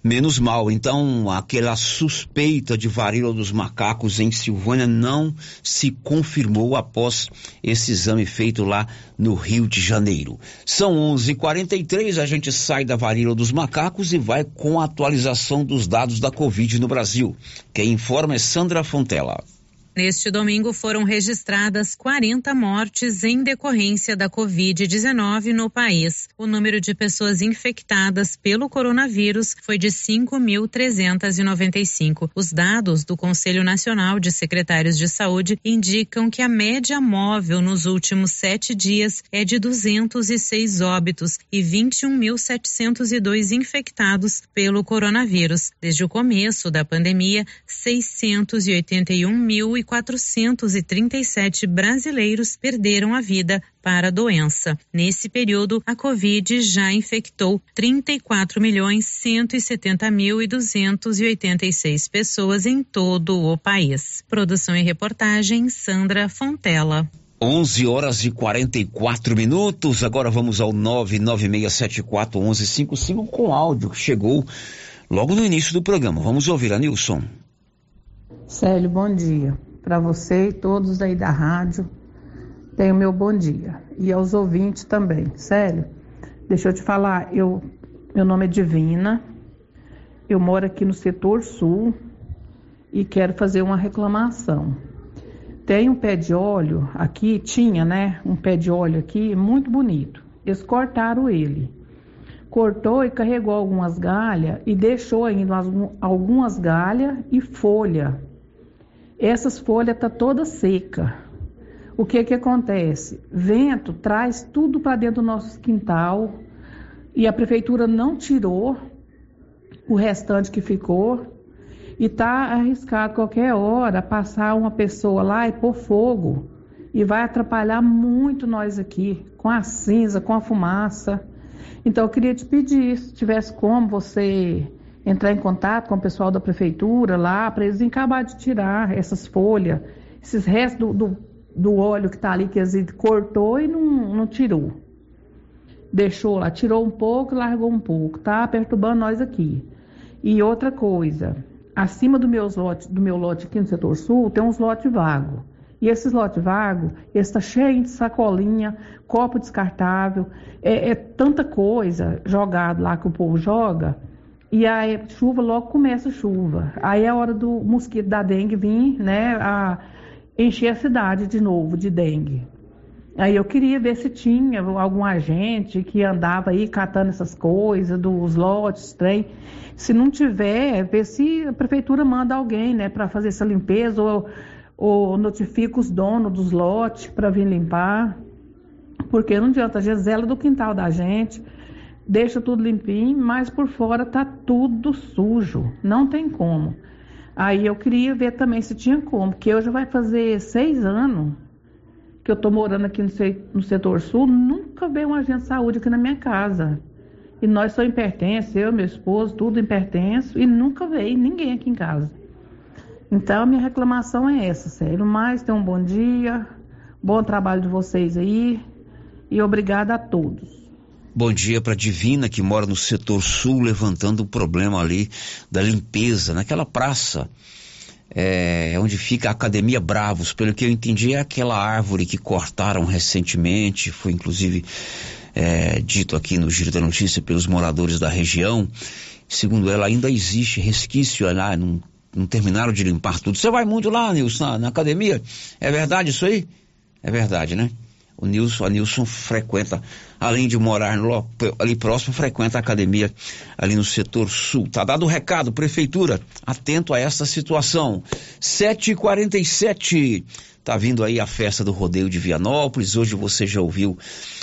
Menos mal, então aquela suspeita de varíola dos macacos em Silvânia não se confirmou após esse exame feito lá no Rio de Janeiro. São 11:43, a gente sai da varíola dos macacos e vai com a atualização dos dados da Covid no Brasil. Quem informa é Sandra Fontela. Neste domingo foram registradas 40 mortes em decorrência da Covid-19 no país. O número de pessoas infectadas pelo coronavírus foi de 5.395. Os dados do Conselho Nacional de Secretários de Saúde indicam que a média móvel nos últimos sete dias é de 206 óbitos e 21.702 infectados pelo coronavírus. Desde o começo da pandemia, 681.437 brasileiros perderam a vida para a doença. Nesse período, a Covid já infectou 34 milhões 170 mil e 286 pessoas em todo o país. Produção e reportagem Sandra Fontela. 11 horas e 44 minutos. Agora vamos ao 996741155 com áudio que chegou logo no início do programa. Vamos ouvir a Nilson. Célio, bom dia. Para você e todos aí da rádio, tenho meu bom dia. E aos ouvintes também. Célio, deixa eu te falar, eu, meu nome é Divina, eu moro aqui no setor sul e quero fazer uma reclamação. Tem um pé de óleo aqui, tinha, né? Um pé de óleo aqui muito bonito. Eles cortaram ele. Cortou e carregou algumas galhas e deixou ainda algumas galhas e folha. Essas folhas tá toda seca. O que que acontece? Vento traz tudo para dentro do nosso quintal e a prefeitura não tirou o restante que ficou e está arriscado qualquer hora passar uma pessoa lá e pôr fogo. E vai atrapalhar muito nós aqui, com a cinza, com a fumaça. Então eu queria te pedir, se tivesse como você entrar em contato com o pessoal da prefeitura lá, para eles acabar de tirar essas folhas, esses restos do, do, do óleo que está ali, que eles cortou e não, não tirou. Deixou lá, tirou um pouco e largou um pouco. Tá perturbando nós aqui. E outra coisa, acima do, meus lote, do meu lote aqui no setor sul, tem uns lotes vagos. E esses lotes vagos, está cheio de sacolinha, copo descartável, é, é, tanta coisa jogada lá que o povo joga. E a chuva logo começa a chuva. Aí é a hora do mosquito da dengue vir, né, a encher a cidade de novo de dengue. Aí eu queria ver se tinha algum agente que andava aí catando essas coisas, dos lotes, trem. Se não tiver, ver se a prefeitura manda alguém, né, para fazer essa limpeza ou, ou notifica os donos dos lotes para vir limpar. Porque não adianta, a Gisela do quintal da gente, deixa tudo limpinho, mas por fora tá tudo sujo. Não tem como. Aí eu queria ver também se tinha como, porque hoje vai fazer seis anos que eu estou morando aqui no, setor sul, nunca veio um agente de saúde aqui na minha casa. E nós só impertensos, eu, meu esposo, tudo impertenso, e nunca veio ninguém aqui em casa. Então, a minha reclamação é essa, sério. Mas, tenham um bom dia, bom trabalho de vocês aí, e obrigada a todos. Bom dia para Divina, que mora no setor sul, levantando o problema ali da limpeza, naquela praça é, onde fica a Academia Bravos. Pelo que eu entendi, é aquela árvore que cortaram recentemente, foi inclusive é, dito aqui no Giro da Notícia pelos moradores da região. Segundo ela, ainda existe resquício lá, não, não terminaram de limpar tudo. Você vai muito lá, Nilson, na, na academia? É verdade isso aí? É verdade, né? O Nilson, a Nilson frequenta, além de morar no, ali próximo, frequenta a academia ali no setor sul. Tá dado o recado, prefeitura, atento a essa situação. 7h47. Tá vindo aí a festa do rodeio de Vianópolis. Hoje você já ouviu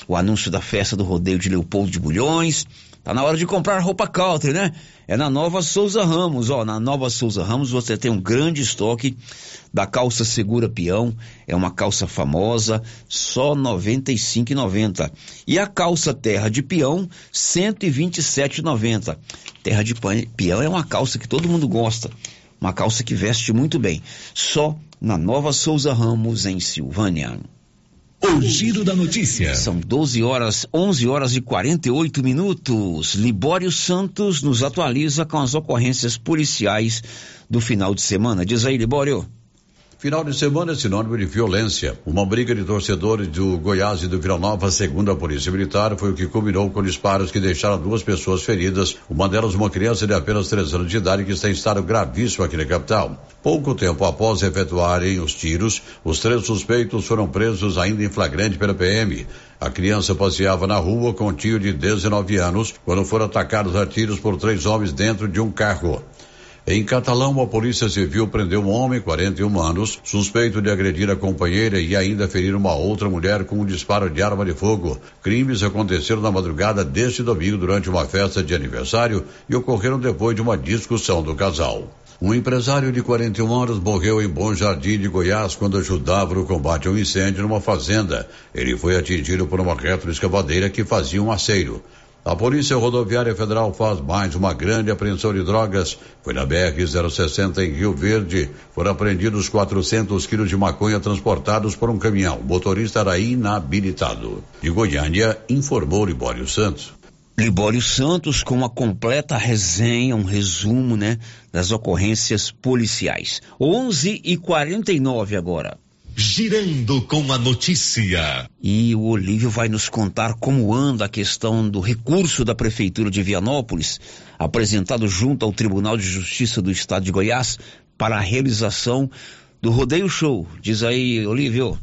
o anúncio da festa do rodeio de Leopoldo de Bulhões. Tá na hora de comprar roupa country, né? É na Nova Souza Ramos, ó. Na Nova Souza Ramos você tem um grande estoque da calça Segura Peão. É uma calça famosa, só R$ 95,90. E a calça Terra de Peão, R$ 127,90. Terra de Peão é uma calça que todo mundo gosta. Uma calça que veste muito bem. Só na Nova Souza Ramos, em Silvânia. O giro da notícia. São 12 horas, 11 horas e 48 minutos. Libório Santos nos atualiza com as ocorrências policiais do final de semana. Diz aí, Libório. Final de semana é sinônimo de violência. Uma briga de torcedores do Goiás e do Vila Nova, segundo a Polícia Militar, foi o que culminou com disparos que deixaram duas pessoas feridas, uma delas uma criança de apenas três anos de idade que está em estado gravíssimo aqui na capital. Pouco tempo após efetuarem os tiros, os três suspeitos foram presos ainda em flagrante pela PM. A criança passeava na rua com um tio de 19 anos quando foram atacados a tiros por três homens dentro de um carro. Em Catalão, a Polícia Civil prendeu um homem, 41 anos, suspeito de agredir a companheira e ainda ferir uma outra mulher com um disparo de arma de fogo. Crimes aconteceram na madrugada deste domingo durante uma festa de aniversário e ocorreram depois de uma discussão do casal. Um empresário de 41 anos morreu em Bom Jardim de Goiás quando ajudava no combate ao incêndio numa fazenda. Ele foi atingido por uma retroescavadeira que fazia um aceiro. A Polícia Rodoviária Federal faz mais uma grande apreensão de drogas. Foi na BR-060 em Rio Verde. Foram apreendidos 400 quilos de maconha transportados por um caminhão. O motorista era inabilitado. De Goiânia, informou Libório Santos. Libório Santos com uma completa resenha, um resumo, né, das ocorrências policiais. 11 e 49 agora. Girando com a notícia. E o Olívio vai nos contar como anda a questão do recurso da Prefeitura de Vianópolis, apresentado junto ao Tribunal de Justiça do Estado de Goiás, para a realização do Rodeio Show. Diz aí, Olívio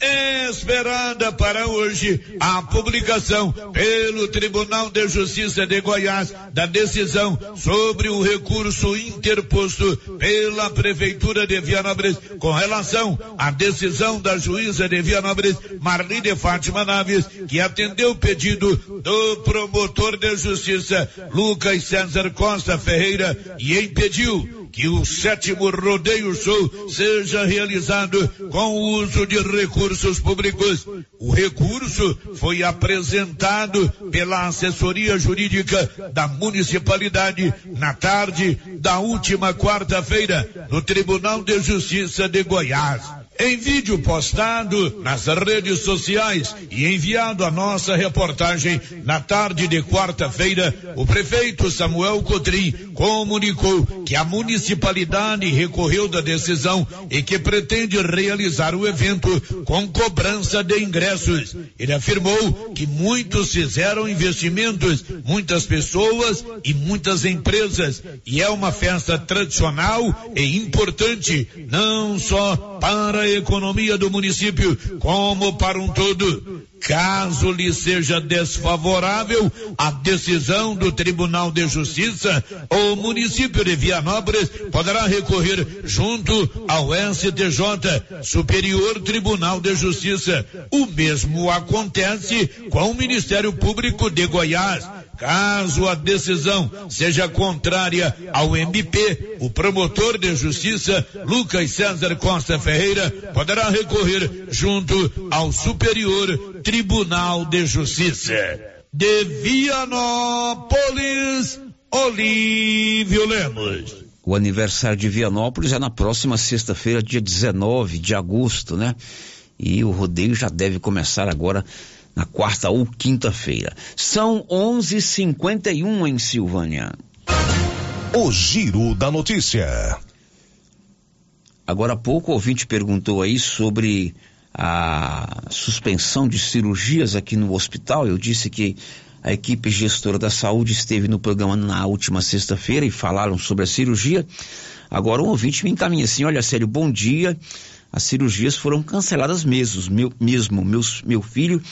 esperada para hoje a publicação pelo Tribunal de Justiça de Goiás da decisão sobre o recurso interposto pela Prefeitura de Vianópolis com relação à decisão da juíza de Vianópolis, Marlene Fátima Naves, que atendeu o pedido do promotor de justiça Lucas César Costa Ferreira e impediu que o sétimo rodeio show seja realizado com o uso de recursos públicos. O recurso foi apresentado pela assessoria jurídica da municipalidade na tarde da última quarta-feira no Tribunal de Justiça de Goiás. Em vídeo postado nas redes sociais e enviado à nossa reportagem na tarde de quarta-feira, o prefeito Samuel Cotrim comunicou que a municipalidade recorreu da decisão e que pretende realizar o evento com cobrança de ingressos. Ele afirmou que muitos fizeram investimentos, muitas pessoas e muitas empresas, e é uma festa tradicional e importante, não só para a economia do município, como para um todo. Caso lhe seja desfavorável a decisão do Tribunal de Justiça, o município de Vianópolis poderá recorrer junto ao STJ, Superior Tribunal de Justiça. O mesmo acontece com o Ministério Público de Goiás. Caso a decisão seja contrária ao MP, o promotor de justiça, Lucas César Costa Ferreira, poderá recorrer junto ao Superior Tribunal de Justiça. De Vianópolis, Olívio Lemos. O aniversário de Vianópolis é na próxima sexta-feira, dia 19 de agosto, né? E o rodeio já deve começar agora na quarta ou quinta-feira. São 11:51 em Silvânia. O giro da notícia. Agora há pouco o ouvinte perguntou aí sobre a suspensão de cirurgias aqui no hospital. Eu disse que a equipe gestora da saúde esteve no programa na última sexta-feira e falaram sobre a cirurgia. Agora um ouvinte me encaminha assim: olha, sério, bom dia. As cirurgias foram canceladas mesmo. Meu, mesmo meus, meu filho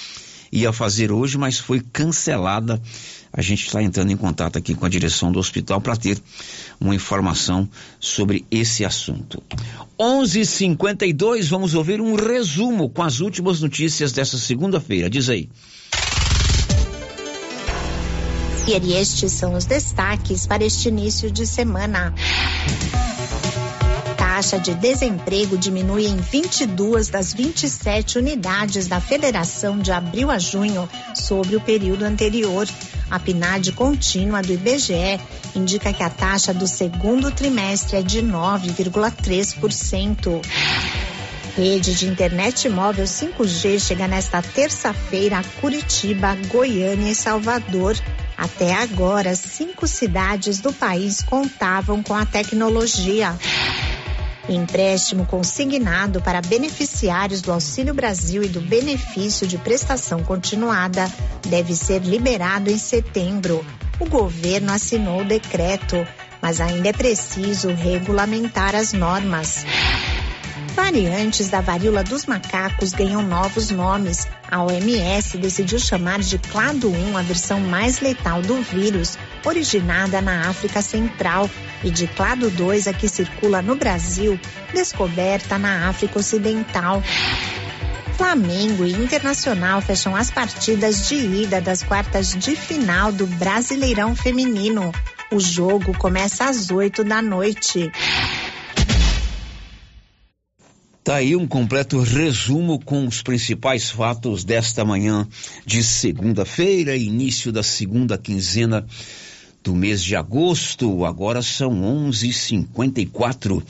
ia fazer hoje, mas foi cancelada. A gente está entrando em contato aqui com a direção do hospital para ter uma informação sobre esse assunto. 11:52 vamos ouvir um resumo com as últimas notícias dessa segunda-feira. Diz aí. E estes são os destaques para este início de semana taxa de desemprego diminui em 22 das 27 unidades da federação de abril a junho sobre o período anterior. A PNAD contínua do IBGE indica que a taxa do segundo trimestre é de 9,3%. Rede de internet móvel 5G chega nesta terça-feira a Curitiba, Goiânia e Salvador. Até agora, cinco cidades do país contavam com a tecnologia. Empréstimo consignado para beneficiários do Auxílio Brasil e do benefício de prestação continuada deve ser liberado em setembro. O governo assinou o decreto, mas ainda é preciso regulamentar as normas. Variantes da varíola dos macacos ganham novos nomes. A OMS decidiu chamar de Clado 1 a versão mais letal do vírus, originada na África Central, e de Clado 2 a que circula no Brasil, descoberta na África Ocidental. Flamengo e Internacional fecham as partidas de ida das quartas de final do Brasileirão Feminino. O jogo começa às 8 da noite. Tá aí um completo resumo com os principais fatos desta manhã de segunda-feira, início da segunda quinzena do mês de agosto. Agora são 11:54.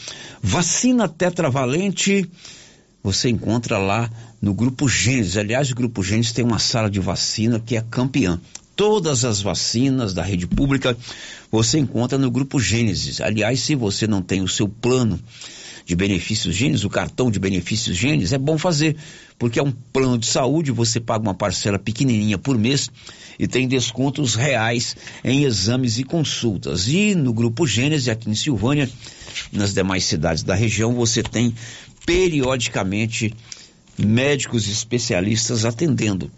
Vacina tetravalente você encontra lá no Grupo Gênesis. Aliás, o Grupo Gênesis tem uma sala de vacina que é campeã. Todas as vacinas da rede pública você encontra no Grupo Gênesis. Aliás, se você não tem o seu plano de benefícios Gênesis, o cartão de benefícios Gênesis, é bom fazer, porque é um plano de saúde, você paga uma parcela pequenininha por mês e tem descontos reais em exames e consultas. E no Grupo Gênesis, aqui em Silvânia, nas demais cidades da região, você tem periodicamente médicos especialistas atendendo.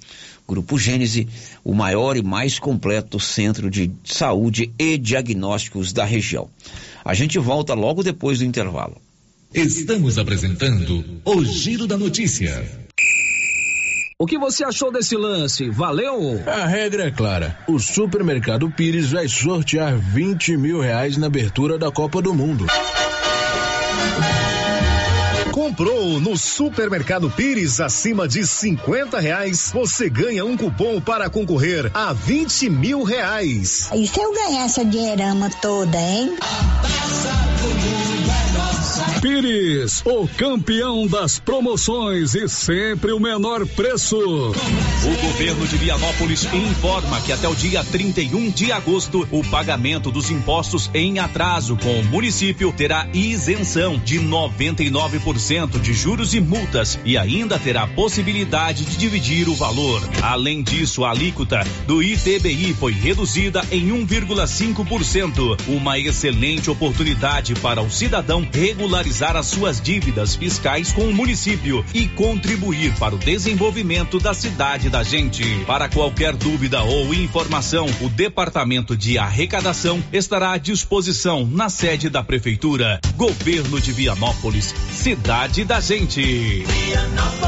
Grupo Gênese, o maior e mais completo centro de saúde e diagnósticos da região. A gente volta logo depois do intervalo. Estamos apresentando o Giro da Notícia. O que você achou desse lance? Valeu? A regra é clara. O supermercado Pires vai sortear 20 mil reais na abertura da Copa do Mundo. Comprou no Supermercado Pires acima de 50 reais, você ganha um cupom para concorrer a 20 mil reais. E se eu ganhar essa dinheirama toda, hein? Pires, o campeão das promoções e sempre o menor preço. O governo de Vianópolis informa que até o dia 31 de agosto o pagamento dos impostos em atraso com o município terá isenção de 99% de juros e multas e ainda terá possibilidade de dividir o valor. Além disso, a alíquota do ITBI foi reduzida em 1,5%, uma excelente oportunidade para o cidadão regularizar as suas dívidas fiscais com o município e contribuir para o desenvolvimento da cidade da gente. Para qualquer dúvida ou informação, o Departamento de Arrecadação estará à disposição na sede da Prefeitura. Governo de Vianópolis, cidade da gente. Vianópolis,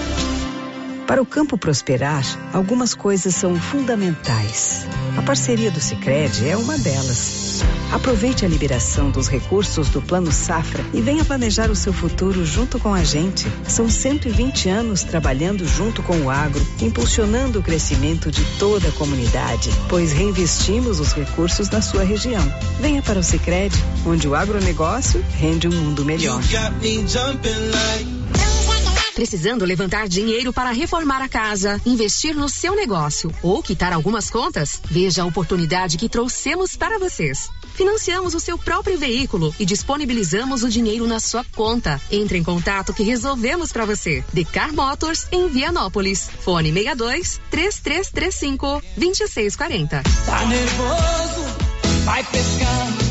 Para o campo prosperar, algumas coisas são fundamentais. A parceria do Sicredi é uma delas. Aproveite a liberação dos recursos do Plano Safra e venha planejar o seu futuro junto com a gente. São 120 anos trabalhando junto com o agro, impulsionando o crescimento de toda a comunidade, pois reinvestimos os recursos na sua região. Venha para o Sicredi, onde o agronegócio rende um mundo melhor. Precisando levantar dinheiro para reformar a casa, investir no seu negócio ou quitar algumas contas? Veja a oportunidade que trouxemos para vocês. Financiamos o seu próprio veículo e disponibilizamos o dinheiro na sua conta. Entre em contato que resolvemos para você. Decar Motors em Vianópolis. Fone 62 3335 2640. Tá nervoso? Vai pescar.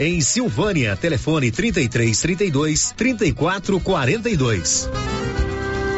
em Silvânia. Telefone 33 32 34 42.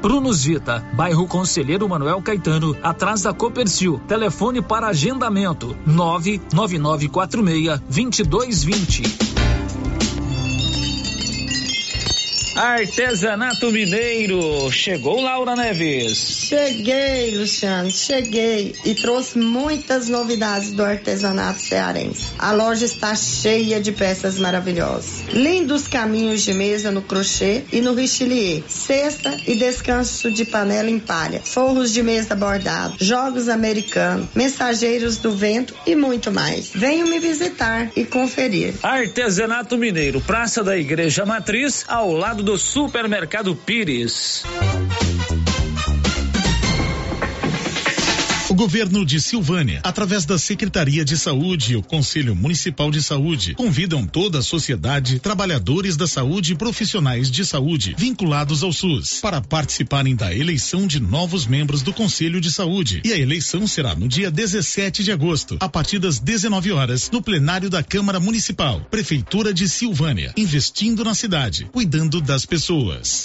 Prunus Vita, bairro Conselheiro Manuel Caetano, atrás da Copercil. Telefone para agendamento: 99946 2220. Artesanato Mineiro. Chegou Laura Neves. Cheguei, Luciano, cheguei e trouxe muitas novidades do artesanato cearense. A loja está cheia de peças maravilhosas. Lindos caminhos de mesa no crochê e no richelieu. Cesta e descanso de panela em palha. Forros de mesa bordado. Jogos americanos. Mensageiros do vento e muito mais. Venham me visitar e conferir. Artesanato Mineiro, Praça da Igreja Matriz, ao lado do Supermercado Pires. Governo de Silvânia, através da Secretaria de Saúde e o Conselho Municipal de Saúde, convidam toda a sociedade, trabalhadores da saúde e profissionais de saúde vinculados ao SUS para participarem da eleição de novos membros do Conselho de Saúde. E a eleição será no dia 17 de agosto, a partir das 19 horas, no plenário da Câmara Municipal, Prefeitura de Silvânia, investindo na cidade, cuidando das pessoas.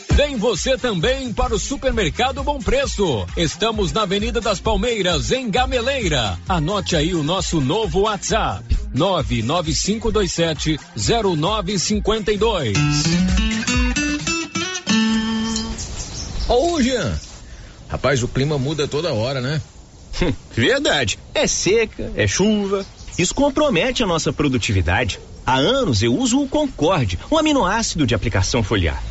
Vem você também para o Supermercado Bom Preço. Estamos na Avenida das Palmeiras, em Gameleira. Anote aí o nosso novo WhatsApp: 99527 0952. Ô, Jean. Rapaz, o clima muda toda hora, né? Verdade. É seca, é chuva. Isso compromete a nossa produtividade. Há anos eu uso o Concorde, um aminoácido de aplicação foliar.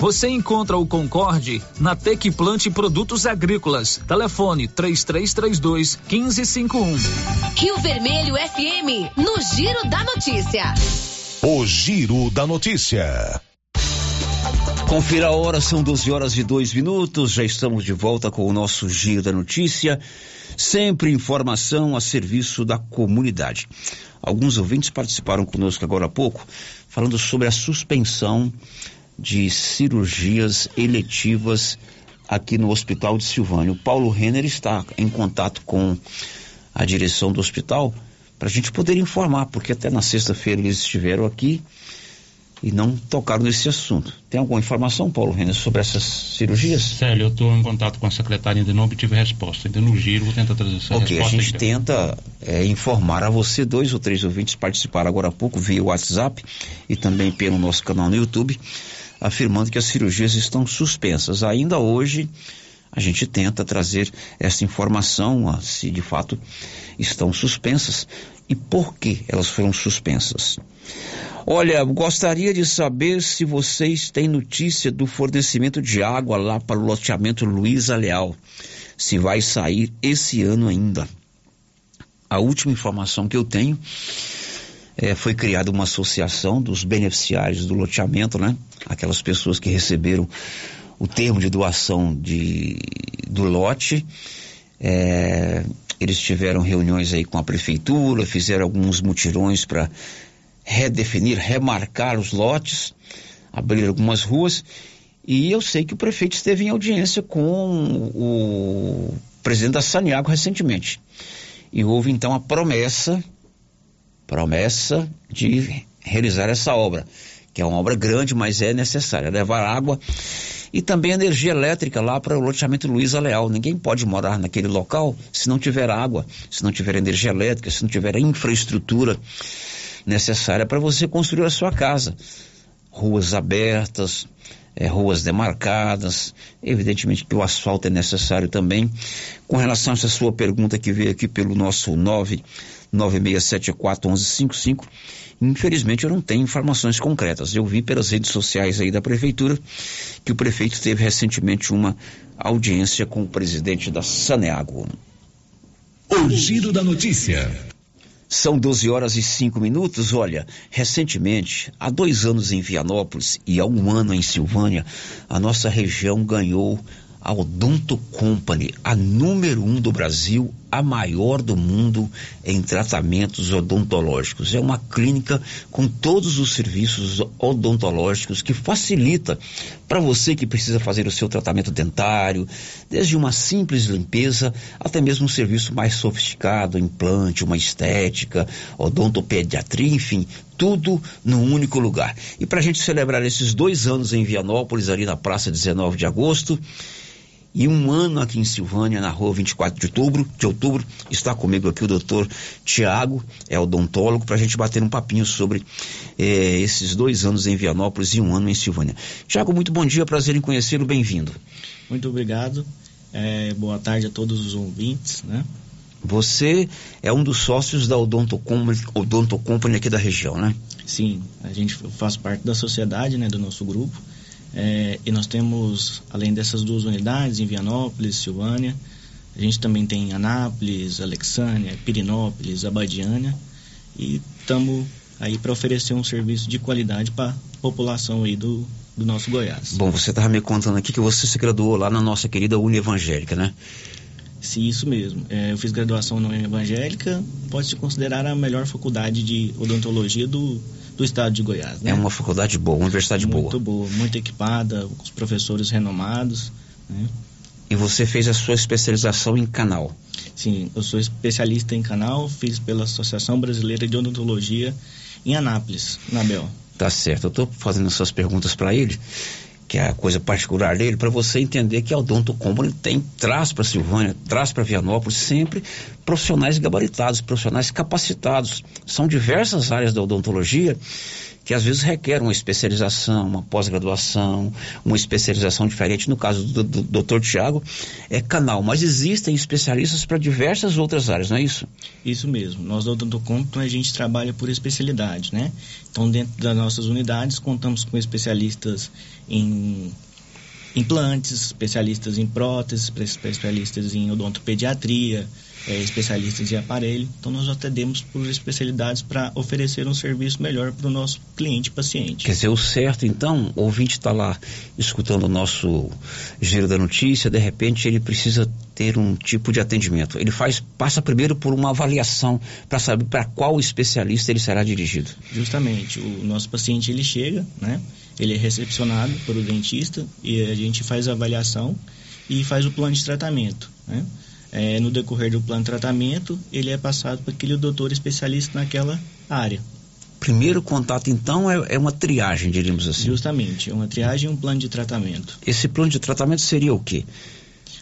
Você encontra o Concorde na Tec Plante Produtos Agrícolas. Telefone 3332 1551. Rio Vermelho FM, no Giro da Notícia. O Giro da Notícia. Confira a hora, são 12 horas e dois minutos. Já estamos de volta com o nosso Giro da Notícia. Sempre informação a serviço da comunidade. Alguns ouvintes participaram conosco agora há pouco, falando sobre a suspensão de cirurgias eletivas aqui no Hospital de Silvânia. O Paulo Renner está em contato com a direção do hospital para a gente poder informar, porque até na sexta-feira eles estiveram aqui e não tocaram nesse assunto. Tem alguma informação, Paulo Renner, sobre essas cirurgias? Célio, eu estou em contato com a secretária, ainda não obtive resposta. Ainda no giro, vou tentar trazer essa Ok, resposta. a gente tenta é, informar a você, dois ou três ouvintes participaram agora há pouco via WhatsApp e também pelo nosso canal no YouTube, afirmando que as cirurgias estão suspensas. Ainda hoje, a gente tenta trazer essa informação, se de fato estão suspensas e por que elas foram suspensas. Olha, gostaria de saber se vocês têm notícia do fornecimento de água lá para o loteamento Luiza Leal. Se vai sair esse ano ainda. A última informação que eu tenho é, foi criada uma associação dos beneficiários do loteamento, né? Aquelas pessoas que receberam o termo de doação de, do lote. É, eles tiveram reuniões aí com a prefeitura, fizeram alguns mutirões para redefinir, remarcar os lotes, abrir algumas ruas. E eu sei que o prefeito esteve em audiência com o presidente da Saniago recentemente. E houve então a promessa, promessa de realizar essa obra, que é uma obra grande, mas é necessária, levar água e também energia elétrica lá para o loteamento Luiza Leal. Ninguém pode morar naquele local se não tiver água, se não tiver energia elétrica, se não tiver a infraestrutura necessária para você construir a sua casa. Ruas abertas, é, ruas demarcadas, evidentemente que o asfalto é necessário também. Com relação a essa sua pergunta que veio aqui pelo nosso 996741155, infelizmente eu não tenho informações concretas. Eu vi pelas redes sociais aí da prefeitura que o prefeito teve recentemente uma audiência com o presidente da Saneago. O giro da notícia. São 12 horas e 5 minutos. Olha, recentemente, há dois anos em Vianópolis e há um ano em Silvânia, a nossa região ganhou a Odonto Company, a número um do Brasil, a maior do mundo em tratamentos odontológicos. É uma clínica com todos os serviços odontológicos que facilita para você que precisa fazer o seu tratamento dentário, desde uma simples limpeza até mesmo um serviço mais sofisticado, implante, uma estética, odontopediatria, enfim, tudo num único lugar. E para a gente celebrar esses dois anos em Vianópolis, ali na Praça 19 de Agosto, e um ano aqui em Silvânia, na rua 24 de outubro, de outubro, está comigo aqui o doutor Tiago, é odontólogo, para a gente bater um papinho sobre eh, esses dois anos em Vianópolis e um ano em Silvânia. Tiago, muito bom dia, prazer em conhecê-lo, bem-vindo. Muito obrigado, é, boa tarde a todos os ouvintes, né? Você é um dos sócios da Odonto Company, Odonto Company aqui da região, né? Sim, a gente faz parte da sociedade, né, do nosso grupo. É, e nós temos, além dessas duas unidades, em Vianópolis, Silvânia, a gente também tem Anápolis, Alexânia, Pirinópolis, Abadiânia e estamos aí para oferecer um serviço de qualidade para a população aí do, do nosso Goiás. Bom, você estava me contando aqui que você se graduou lá na nossa querida Uni Evangélica, né? Sim, isso mesmo. É, eu fiz graduação na Uni Evangélica, pode se considerar a melhor faculdade de odontologia do, do estado de Goiás. Né? É uma faculdade boa, uma universidade muito boa. Muito boa, muito equipada, com os professores renomados. Né? E você fez a sua especialização em canal? Sim, eu sou especialista em canal, fiz pela Associação Brasileira de Odontologia em Anápolis, na Bel. Tá certo, eu estou fazendo essas perguntas para ele, que é a coisa particular dele, para você entender que a Odonto Company tem, traz para Silvânia, traz para Vianópolis sempre profissionais gabaritados, profissionais capacitados. São diversas áreas da odontologia que às vezes requer uma especialização, uma pós-graduação, uma especialização diferente. No caso do, do, Dr. Tiago, é canal, mas existem especialistas para diversas outras áreas, não é isso? Isso mesmo. Nós do Odontocomp, a gente trabalha por especialidade, né? Então, dentro das nossas unidades, contamos com especialistas em implantes, especialistas em próteses, especialistas em odontopediatria, é, especialistas em aparelho. Então, nós atendemos por especialidades para oferecer um serviço melhor para o nosso cliente paciente. Quer dizer, o certo, então, o ouvinte está lá escutando o nosso giro da notícia, de repente ele precisa ter um tipo de atendimento. Ele faz, passa primeiro por uma avaliação para saber para qual especialista ele será dirigido. Justamente, o nosso paciente ele chega, né? Ele é recepcionado pelo dentista e a gente faz a avaliação e faz o plano de tratamento, né? É, no decorrer do plano de tratamento, ele é passado para aquele doutor especialista naquela área. primeiro contato, então, é, é, uma triagem, diríamos assim. Justamente, é uma triagem e um plano de tratamento. Esse plano de tratamento seria o quê?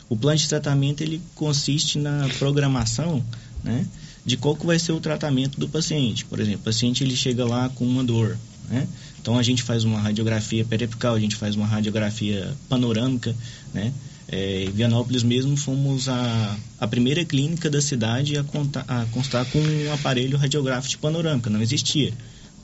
O plano de tratamento ele consiste na programação, né, de qual que vai ser o tratamento do paciente. Por exemplo, o paciente ele chega lá com uma dor, né? Então a gente faz uma radiografia periapical, a gente faz uma radiografia panorâmica, né? É, em Vianópolis mesmo fomos a, a primeira clínica da cidade a, contar, a constar com um aparelho radiográfico de panorâmica, não existia.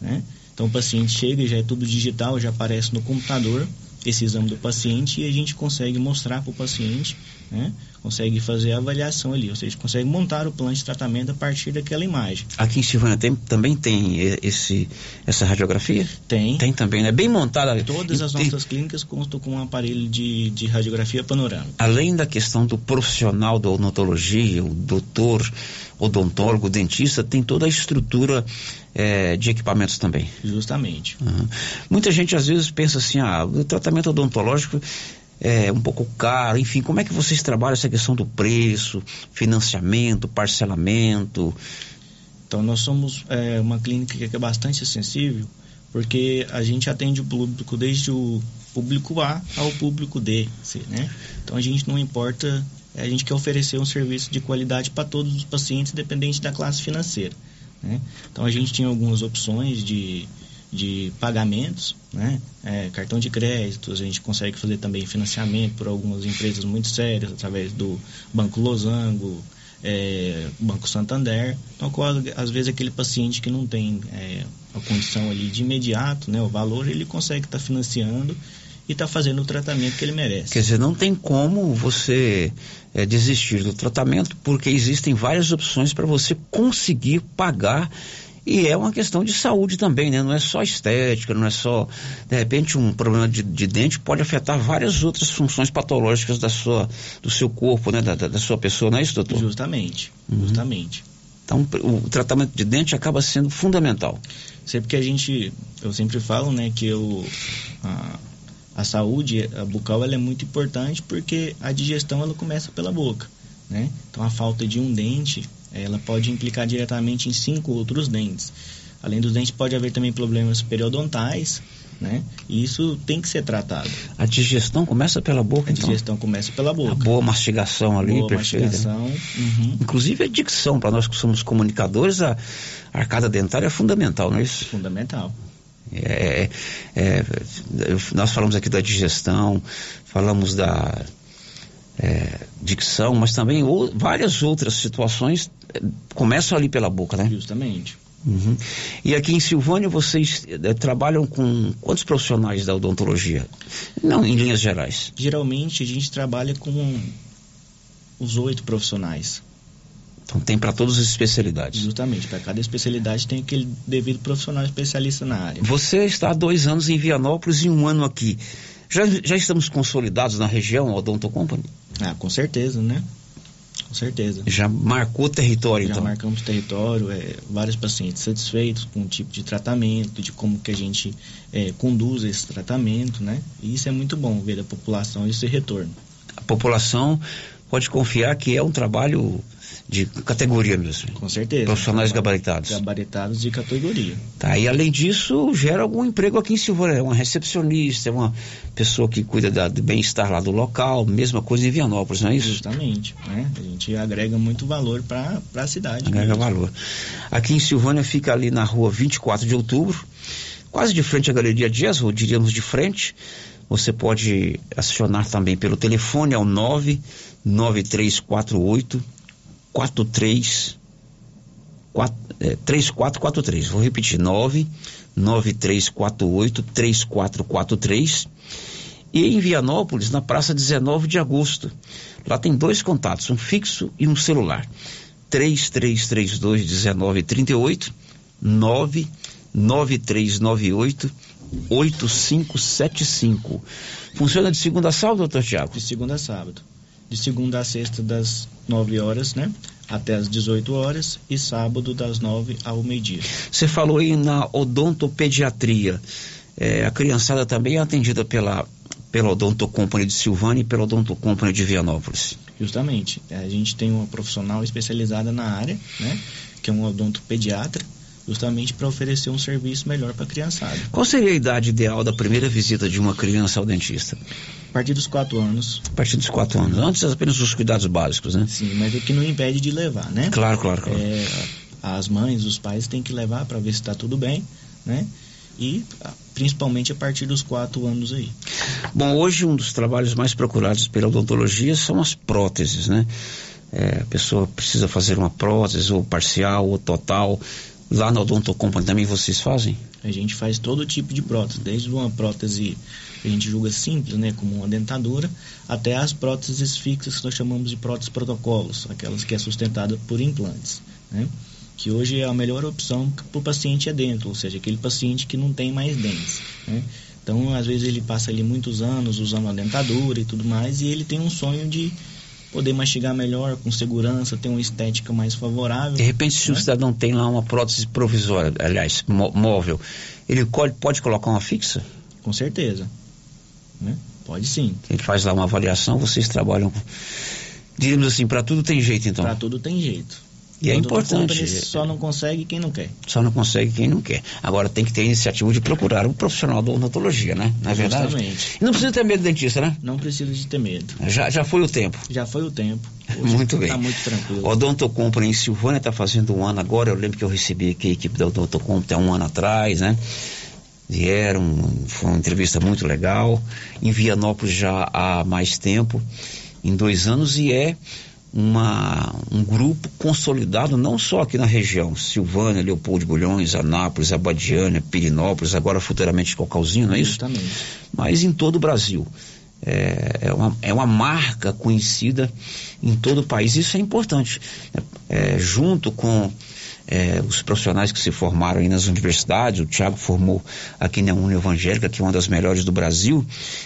Né? Então o paciente chega já é tudo digital, já aparece no computador esse exame do paciente e a gente consegue mostrar para o paciente, né? consegue fazer a avaliação ali, ou seja, consegue montar o plano de tratamento a partir daquela imagem. Aqui em Silvânia tem, também tem esse, essa radiografia? Tem. Tem também, né? Bem montada. Todas as tem... nossas clínicas constam com um aparelho de, de radiografia panorâmica. Além da questão do profissional da odontologia, o doutor, odontólogo, dentista, tem toda a estrutura é, de equipamentos também. Justamente. Uhum. Muita gente às vezes pensa assim, ah, o tratamento odontológico é um pouco caro, enfim, como é que vocês trabalham essa questão do preço, financiamento, parcelamento? Então nós somos é, uma clínica que é bastante sensível, porque a gente atende o público desde o público A ao público D, né? Então a gente não importa, a gente quer oferecer um serviço de qualidade para todos os pacientes, independente da classe financeira. Né? Então a gente tinha algumas opções de, de pagamentos, né? É, cartão de crédito, a gente consegue fazer também financiamento por algumas empresas muito sérias, através do Banco Losango, é, Banco Santander. Então, às vezes, aquele paciente que não tem é, a condição ali de imediato, né, o valor, ele consegue estar tá financiando e está fazendo o tratamento que ele merece. Quer dizer, não tem como você é, desistir do tratamento, porque existem várias opções para você conseguir pagar. E é uma questão de saúde também, né? Não é só estética, não é só. De repente, um problema de, de dente pode afetar várias outras funções patológicas da sua, do seu corpo, né? Da, da sua pessoa, não é isso, doutor? Justamente. Uhum. Justamente. Então, o tratamento de dente acaba sendo fundamental. Sempre que a gente. Eu sempre falo, né, que eu. A, a saúde a bucal ela é muito importante porque a digestão ela começa pela boca, né? Então a falta de um dente ela pode implicar diretamente em cinco outros dentes. Além dos dentes pode haver também problemas periodontais, né? E isso tem que ser tratado. A digestão começa pela boca, a então? A digestão começa pela boca. A boa mastigação ali, boa perfeita. mastigação. Uhum. Inclusive a dicção, para nós que somos comunicadores, a arcada dentária é fundamental, não é isso? Fundamental. É, é, nós falamos aqui da digestão, falamos da é, dicção, mas também ou, várias outras situações é, começam ali pela boca, né? Justamente. Uhum. E aqui em Silvânia vocês é, trabalham com quantos profissionais da odontologia? Não, em linhas gerais. Geralmente a gente trabalha com os oito profissionais. Então tem para todas as especialidades. Justamente, para cada especialidade tem aquele devido profissional especialista na área. Você está há dois anos em Vianópolis e um ano aqui. Já, já estamos consolidados na região, Odonto Company? Ah, com certeza, né? Com certeza. Já marcou território, Já então? Já marcamos território, é, vários pacientes satisfeitos com o tipo de tratamento, de como que a gente é, conduz esse tratamento, né? E isso é muito bom, ver a população esse retorno. A população pode confiar que é um trabalho de categoria mesmo. Com certeza. Profissionais gabaritados. Gabaritados de categoria. Tá, e além disso, gera algum emprego aqui em Silvânia. É uma recepcionista, é uma pessoa que cuida da, do bem-estar lá do local, mesma coisa em Vianópolis, não é isso? Justamente. Né? A gente agrega muito valor para a cidade. Agrega mesmo. valor. Aqui em Silvânia fica ali na rua 24 de outubro, quase de frente à Galeria Dias, ou diríamos de frente. Você pode acionar também pelo telefone ao 99348 43 4, é, 3443. Vou repetir: 99348 3443. E em Vianópolis, na praça 19 de agosto. Lá tem dois contatos, um fixo e um celular. 3332 1938 99398 8575. Funciona de segunda a sábado, doutor Tiago? De segunda a sábado de segunda a sexta das 9 horas, né? Até as 18 horas e sábado das 9 ao meio-dia. Você falou aí na odontopediatria. É, a criançada também é atendida pela, pela Odonto Company de Silvânia e pela Odonto Company de Vianópolis. Justamente. A gente tem uma profissional especializada na área, né? Que é um odontopediatra, justamente para oferecer um serviço melhor para a criançada. Qual seria a idade ideal da primeira visita de uma criança ao dentista? A partir dos quatro anos. A partir dos quatro anos. Antes apenas os cuidados básicos, né? Sim, mas o que não impede de levar, né? Claro, claro, claro. É, as mães, os pais têm que levar para ver se está tudo bem, né? E principalmente a partir dos quatro anos aí. Bom, hoje um dos trabalhos mais procurados pela odontologia são as próteses, né? É, a pessoa precisa fazer uma prótese, ou parcial, ou total. Lá na Odonto Company também vocês fazem? A gente faz todo tipo de prótese, desde uma prótese que a gente julga simples, né, como uma dentadura, até as próteses fixas que nós chamamos de próteses protocolos, aquelas que é sustentada por implantes, né? Que hoje é a melhor opção para o paciente é dentro, ou seja, aquele paciente que não tem mais dentes, né? Então, às vezes ele passa ali muitos anos usando a dentadura e tudo mais, e ele tem um sonho de poder mastigar melhor, com segurança, ter uma estética mais favorável. De repente, se né? o cidadão tem lá uma prótese provisória, aliás, móvel, ele pode colocar uma fixa? Com certeza. Né? Pode sim. Ele faz lá uma avaliação, vocês trabalham. Diríamos assim, para tudo tem jeito então? Para tudo tem jeito. E é importante. Só não consegue quem não quer. Só não consegue quem não quer. Agora tem que ter a iniciativa de procurar um profissional da odontologia, né? Não é verdade? Justamente. E não precisa ter medo do dentista, né? Não precisa de ter medo. Já, já foi o tempo. Já foi o tempo. Hoje muito bem. Está muito tranquilo. Odonto Company em Silvânia está fazendo um ano agora. Eu lembro que eu recebi aqui a equipe da Odonto Company há um ano atrás, né? Vieram, foi uma entrevista muito legal. Em Vianópolis já há mais tempo, em dois anos, e é uma, um grupo consolidado não só aqui na região, Silvânia, Leopoldo de Bulhões, Anápolis, Abadiânia, Pirinópolis, agora futuramente Cocalzinho, não é isso? Exatamente. Mas em todo o Brasil. É, é, uma, é uma marca conhecida em todo o país. Isso é importante. É, junto com é, os profissionais que se formaram aí nas universidades, o Tiago formou aqui na União Evangélica, que é uma das melhores do Brasil,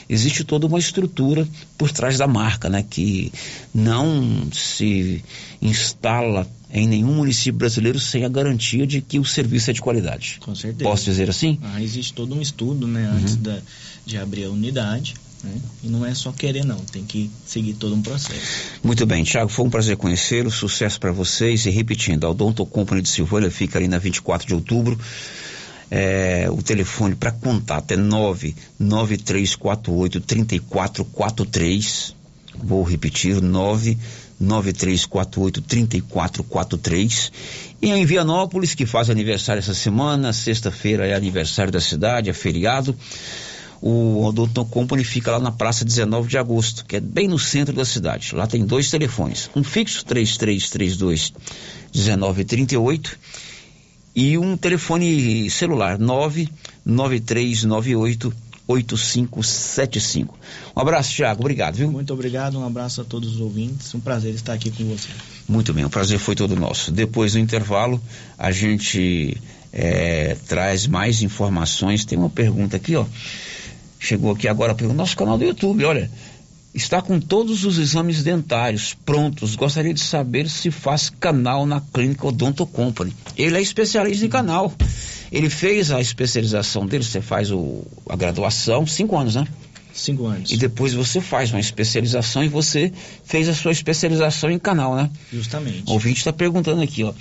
existe toda uma estrutura por trás da marca, né, que não se instala em nenhum município brasileiro sem a garantia de que o serviço é de qualidade. Com certeza. Posso dizer assim? Ah, existe todo um estudo, né, antes uhum. da, de abrir a unidade né? E não é só querer, não, tem que seguir todo um processo. Muito bem, Tiago, foi um prazer conhecê-lo, sucesso para vocês. E repetindo, a Odonto Company de Silvânia fica ali na 24 de outubro. É, o telefone para contato é 99348 3443. Vou repetir, 99348 3443. E em Vianópolis, que faz aniversário essa semana, sexta-feira é aniversário da cidade, é feriado o Odonto Company fica lá na Praça 19 de Agosto, que é bem no centro da cidade. Lá tem dois telefones, um fixo 3332 1938 e um telefone celular 99398 8575. Um abraço, Thiago. Obrigado, viu? Muito obrigado. Um abraço a todos os ouvintes. Um prazer estar aqui com você. Muito bem, o prazer foi todo nosso. Depois do intervalo, a gente é, traz mais informações. Tem uma pergunta aqui, ó chegou aqui agora pelo nosso canal do YouTube, olha, está com todos os exames dentários prontos. Gostaria de saber se faz canal na clínica Odonto Company. Ele é especialista em canal. Ele fez a especialização dele, você faz o, a graduação, cinco anos, né? Cinco anos. E depois você faz uma especialização e você fez a sua especialização em canal, né? Justamente. O ouvinte está perguntando aqui, ó.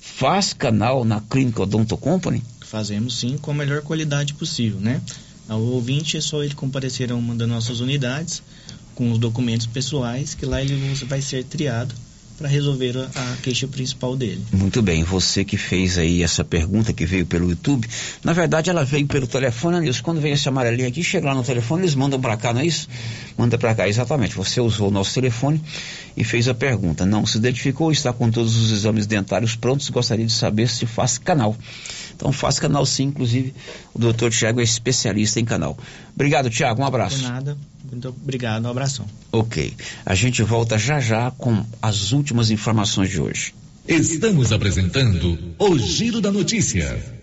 Faz canal na clínica Odonto Company? Fazemos sim, com a melhor qualidade possível, né? Ao ouvinte é só ele comparecer a uma das nossas unidades com os documentos pessoais, que lá ele vai ser triado para resolver a, queixa principal dele. Muito bem, você que fez aí essa pergunta que veio pelo YouTube, na verdade ela veio pelo telefone, Nilson, quando vem esse amarelinho aqui, chega lá no telefone, eles mandam para cá, não é isso? Manda para cá, exatamente, você usou o nosso telefone e fez a pergunta, não se identificou, está com todos os exames dentários prontos, gostaria de saber se faz canal. Então faz canal sim, inclusive o doutor Tiago é especialista em canal. Obrigado, Tiago, um abraço. De nada, muito obrigado, um abração. Ok, a gente volta já já com as últimas informações de hoje. Estamos apresentando o Giro da Notícia.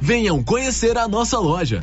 Venham conhecer a nossa loja.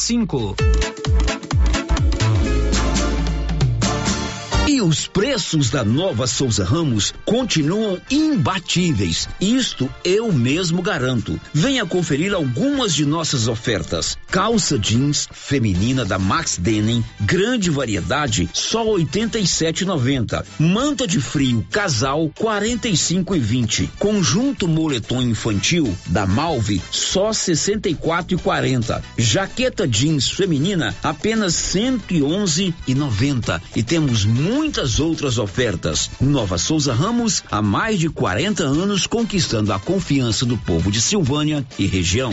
cinco. E os preços da nova Souza Ramos continuam imbatíveis. Isto eu mesmo garanto. Venha conferir algumas de nossas ofertas. Calça jeans feminina da Max Denim, grande variedade, só 87,90. Manta de frio casal 45,20. Conjunto moletom infantil da Malve, só 64,40. Jaqueta jeans feminina apenas 111,90. E temos muito muitas outras ofertas. Nova Souza Ramos, há mais de 40 anos conquistando a confiança do povo de Silvânia e região.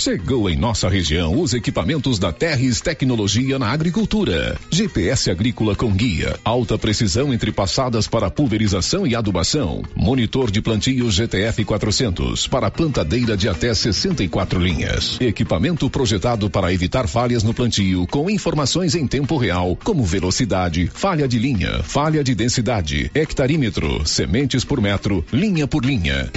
Chegou em nossa região os equipamentos da Terres Tecnologia na Agricultura. GPS agrícola com guia, alta precisão entre passadas para pulverização e adubação. Monitor de plantio GTF 400 para plantadeira de até 64 linhas. Equipamento projetado para evitar falhas no plantio com informações em tempo real, como velocidade falha de linha, falha de densidade, hectarímetro, sementes por metro, linha por linha.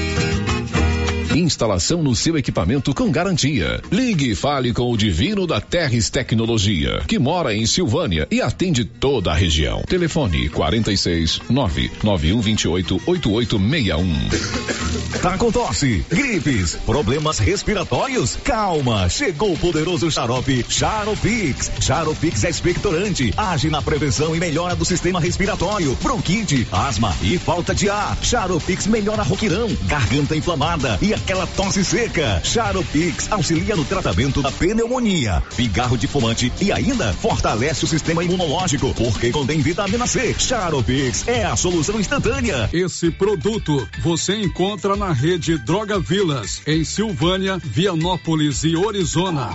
Instalação no seu equipamento com garantia. Ligue e fale com o Divino da Terres Tecnologia, que mora em Silvânia e atende toda a região. Telefone 46 99128 8861. Tá com tosse, gripes, problemas respiratórios? Calma, chegou o poderoso xarope Charopix. Charopix é expectorante, age na prevenção e melhora do sistema respiratório, bronquite, asma e falta de ar. Charopix melhora roquirão, garganta inflamada e aquela tosse seca. Charopix auxilia no tratamento da pneumonia, pigarro de fumante e ainda fortalece o sistema imunológico, porque contém vitamina C. Charopix é a solução instantânea. Esse produto você encontra na rede Droga Vilas, em Silvânia, Vianópolis e Orizona.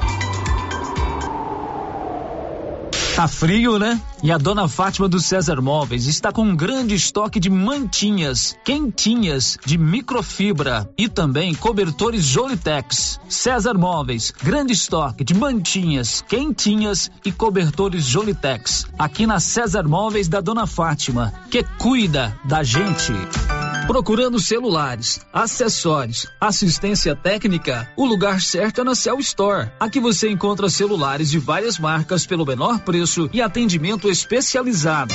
Tá frio, né? E a dona Fátima do César Móveis está com um grande estoque de mantinhas, quentinhas, de microfibra e também cobertores Jolitex. César Móveis, grande estoque de mantinhas, quentinhas e cobertores Jolitex. Aqui na César Móveis da dona Fátima, que cuida da gente. Procurando celulares, acessórios, assistência técnica, o lugar certo é na Cell Store. Aqui você encontra celulares de várias marcas pelo menor preço e atendimento especializado.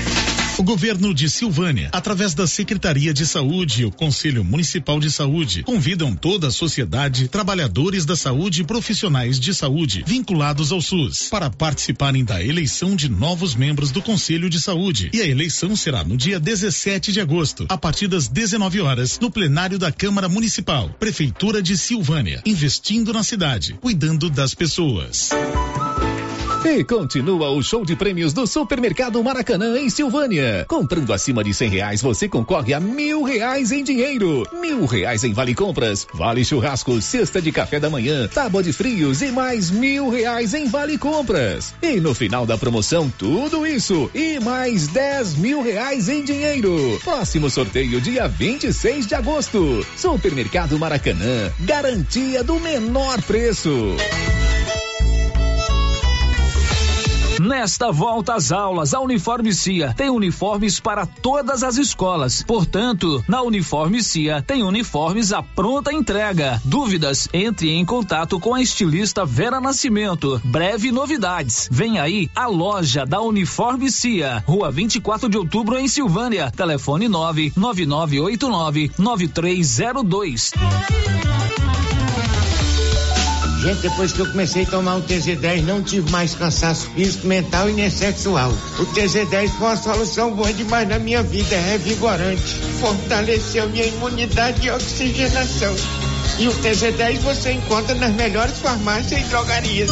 O governo de Silvânia, através da Secretaria de Saúde e o Conselho Municipal de Saúde, convidam toda a sociedade, trabalhadores da saúde e profissionais de saúde vinculados ao SUS para participarem da eleição de novos membros do Conselho de Saúde. E a eleição será no dia 17 de agosto, a partir das 19 horas, no plenário da Câmara Municipal, Prefeitura de Silvânia, investindo na cidade, cuidando das pessoas. E continua o show de prêmios do Supermercado Maracanã em Silvânia. Comprando acima de cem reais, você concorre a mil reais em dinheiro, mil reais em vale compras, vale churrasco, cesta de café da manhã, tábua de frios e mais mil reais em vale compras. E no final da promoção, tudo isso e mais dez mil reais em dinheiro. Próximo sorteio dia 26 de agosto. Supermercado Maracanã, garantia do menor preço. Nesta volta às aulas, a Uniforme Cia tem uniformes para todas as escolas. Portanto, na Uniforme Cia tem uniformes à pronta entrega. Dúvidas? Entre em contato com a estilista Vera Nascimento. Breve novidades. Vem aí a loja da Uniforme Cia, Rua 24 de Outubro em Silvânia. Telefone 99989 9302. Gente, depois que eu comecei a tomar um TZ10, não tive mais cansaço físico, mental e nem sexual. O TZ10 foi uma solução boa demais na minha vida, é revigorante. Fortaleceu minha imunidade e oxigenação. E o TZ10 você encontra nas melhores farmácias e drogarias.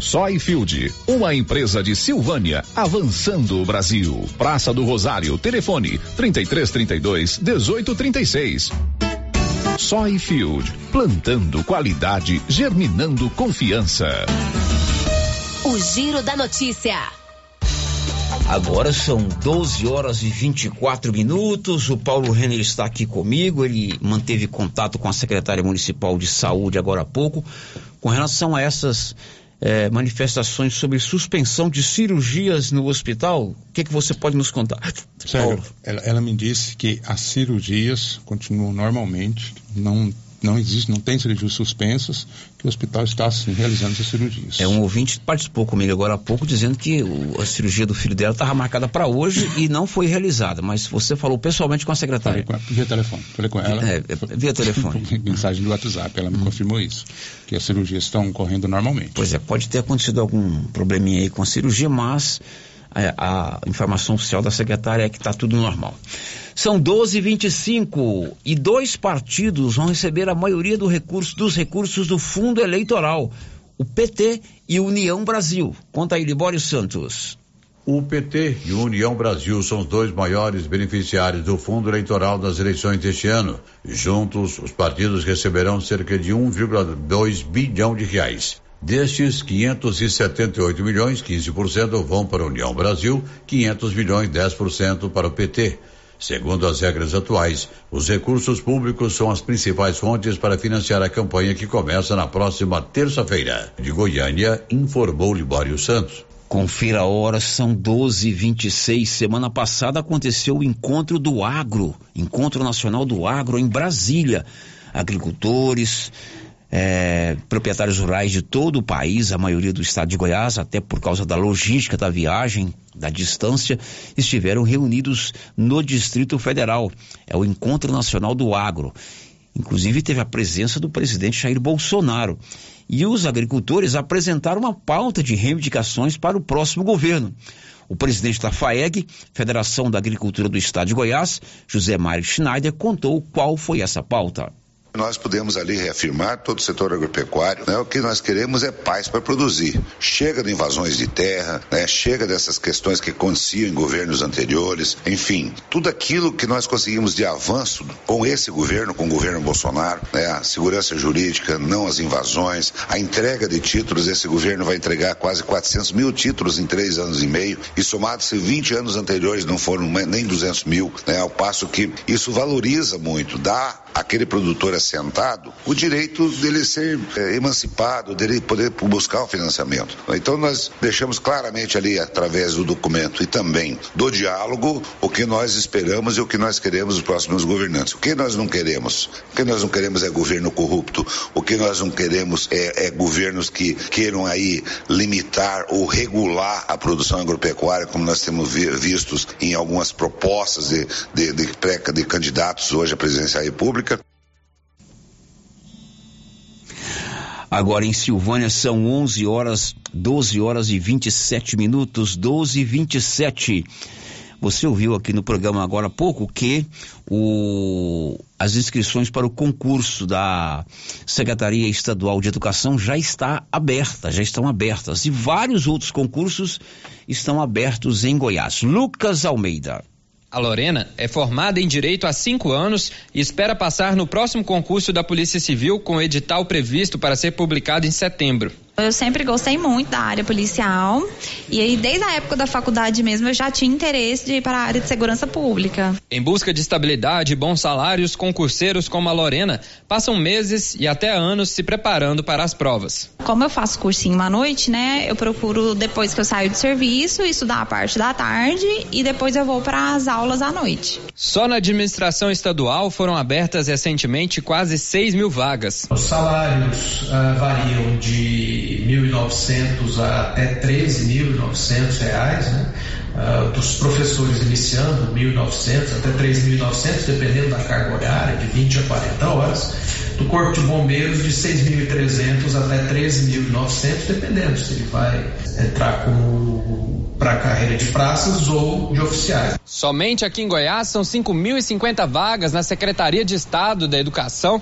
Soyfield, uma empresa de Silvânia, avançando o Brasil. Praça do Rosário, telefone 3332 1836. Soyfield, plantando qualidade, germinando confiança. O Giro da Notícia. Agora são 12 horas e 24 minutos. O Paulo Renner está aqui comigo. Ele manteve contato com a secretária municipal de saúde agora há pouco com relação a essas é, manifestações sobre suspensão de cirurgias no hospital. O que, que você pode nos contar? Sério, ela, ela, me disse que as cirurgias continuam normalmente, não não existe, não tem cirurgias suspensas, que o hospital está assim, realizando essas cirurgias. É um ouvinte participou comigo agora há pouco dizendo que o, a cirurgia do filho dela estava marcada para hoje e não foi realizada, mas você falou pessoalmente com a secretária. Falei com, via telefone, falei com ela. É, via telefone. mensagem do WhatsApp, ela me hum. confirmou isso, que as cirurgias estão correndo normalmente. Pois é, pode ter acontecido algum probleminha aí com a cirurgia, mas a, é, a informação oficial da secretária é que está tudo normal. São 12,25 e dois partidos vão receber a maioria do recurso, dos recursos do fundo eleitoral. O PT e União Brasil. Conta aí, Libório Santos. O PT e União Brasil são os dois maiores beneficiários do fundo eleitoral das eleições deste ano. Juntos, os partidos receberão cerca de 1,2 bilhão de reais. Destes 578 milhões, 15% vão para a União Brasil, 500 milhões, 10% para o PT. Segundo as regras atuais, os recursos públicos são as principais fontes para financiar a campanha que começa na próxima terça-feira. De Goiânia, informou Libório Santos. Confira a hora, são 12h26. Semana passada aconteceu o encontro do agro, Encontro Nacional do Agro em Brasília. Agricultores, é, proprietários rurais de todo o país, a maioria do estado de Goiás, até por causa da logística da viagem, da distância, estiveram reunidos no Distrito Federal. É o Encontro Nacional do Agro. Inclusive teve a presença do presidente Jair Bolsonaro. E os agricultores apresentaram uma pauta de reivindicações para o próximo governo. O presidente da FAEG, Federação da Agricultura do Estado de Goiás, José Mário Schneider, contou qual foi essa pauta. Nós podemos ali reafirmar todo o setor agropecuário. Né? O que nós queremos é paz para produzir. Chega de invasões de terra, né? chega dessas questões que aconteciam em governos anteriores. Enfim, tudo aquilo que nós conseguimos de avanço com esse governo, com o governo Bolsonaro, né? a segurança jurídica, não as invasões, a entrega de títulos. Esse governo vai entregar quase 400 mil títulos em três anos e meio. E somados-se 20 anos anteriores não foram nem 200 mil, né? ao passo que isso valoriza muito, dá aquele produtor assentado o direito dele ser é, emancipado, dele poder buscar o financiamento. Então nós deixamos claramente ali, através do documento e também do diálogo, o que nós esperamos e o que nós queremos dos próximos governantes. O que nós não queremos? O que nós não queremos é governo corrupto. O que nós não queremos é, é governos que queiram aí limitar ou regular a produção agropecuária, como nós temos vistos em algumas propostas de, de, de, pré, de candidatos hoje à presidência da República. Agora em Silvânia são 11 horas, 12 horas e 27 minutos, 12 e 27. Você ouviu aqui no programa agora há pouco que o, as inscrições para o concurso da Secretaria Estadual de Educação já está aberta, já estão abertas e vários outros concursos estão abertos em Goiás. Lucas Almeida. A Lorena é formada em Direito há cinco anos e espera passar no próximo concurso da Polícia Civil com edital previsto para ser publicado em setembro. Eu sempre gostei muito da área policial e aí desde a época da faculdade mesmo eu já tinha interesse de ir para a área de segurança pública. Em busca de estabilidade e bons salários, concurseiros como a Lorena passam meses e até anos se preparando para as provas. Como eu faço cursinho à noite, né, eu procuro depois que eu saio de serviço estudar a parte da tarde e depois eu vou para as aulas à noite. Só na administração estadual foram abertas recentemente quase 6 mil vagas. Os salários uh, variam de 1.900 a até 13.900 reais, né? Uh, dos professores iniciando 1.900 até 3.900, dependendo da carga horária, de 20 a 40 horas. Do Corpo de Bombeiros, de 6.300 até 13.900, dependendo se ele vai entrar como para a carreira de praças ou de oficiais. Somente aqui em Goiás são 5.050 vagas na Secretaria de Estado da Educação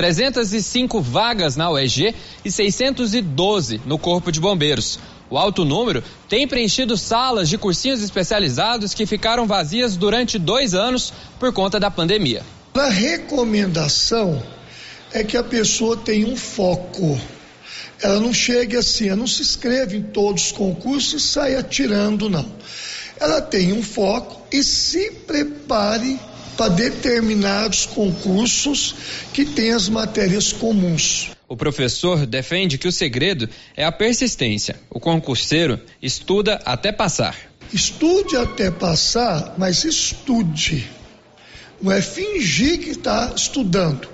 305 vagas na UEG e 612 no Corpo de Bombeiros. O alto número tem preenchido salas de cursinhos especializados que ficaram vazias durante dois anos por conta da pandemia. A recomendação é que a pessoa tenha um foco. Ela não chegue assim, ela não se inscreve em todos os concursos e sai atirando, não. Ela tem um foco e se prepare para determinados concursos que têm as matérias comuns. O professor defende que o segredo é a persistência. O concurseiro estuda até passar. Estude até passar, mas estude. Não é fingir que está estudando.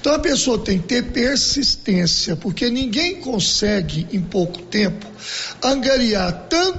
Então a pessoa tem que ter persistência, porque ninguém consegue em pouco tempo angariar tanto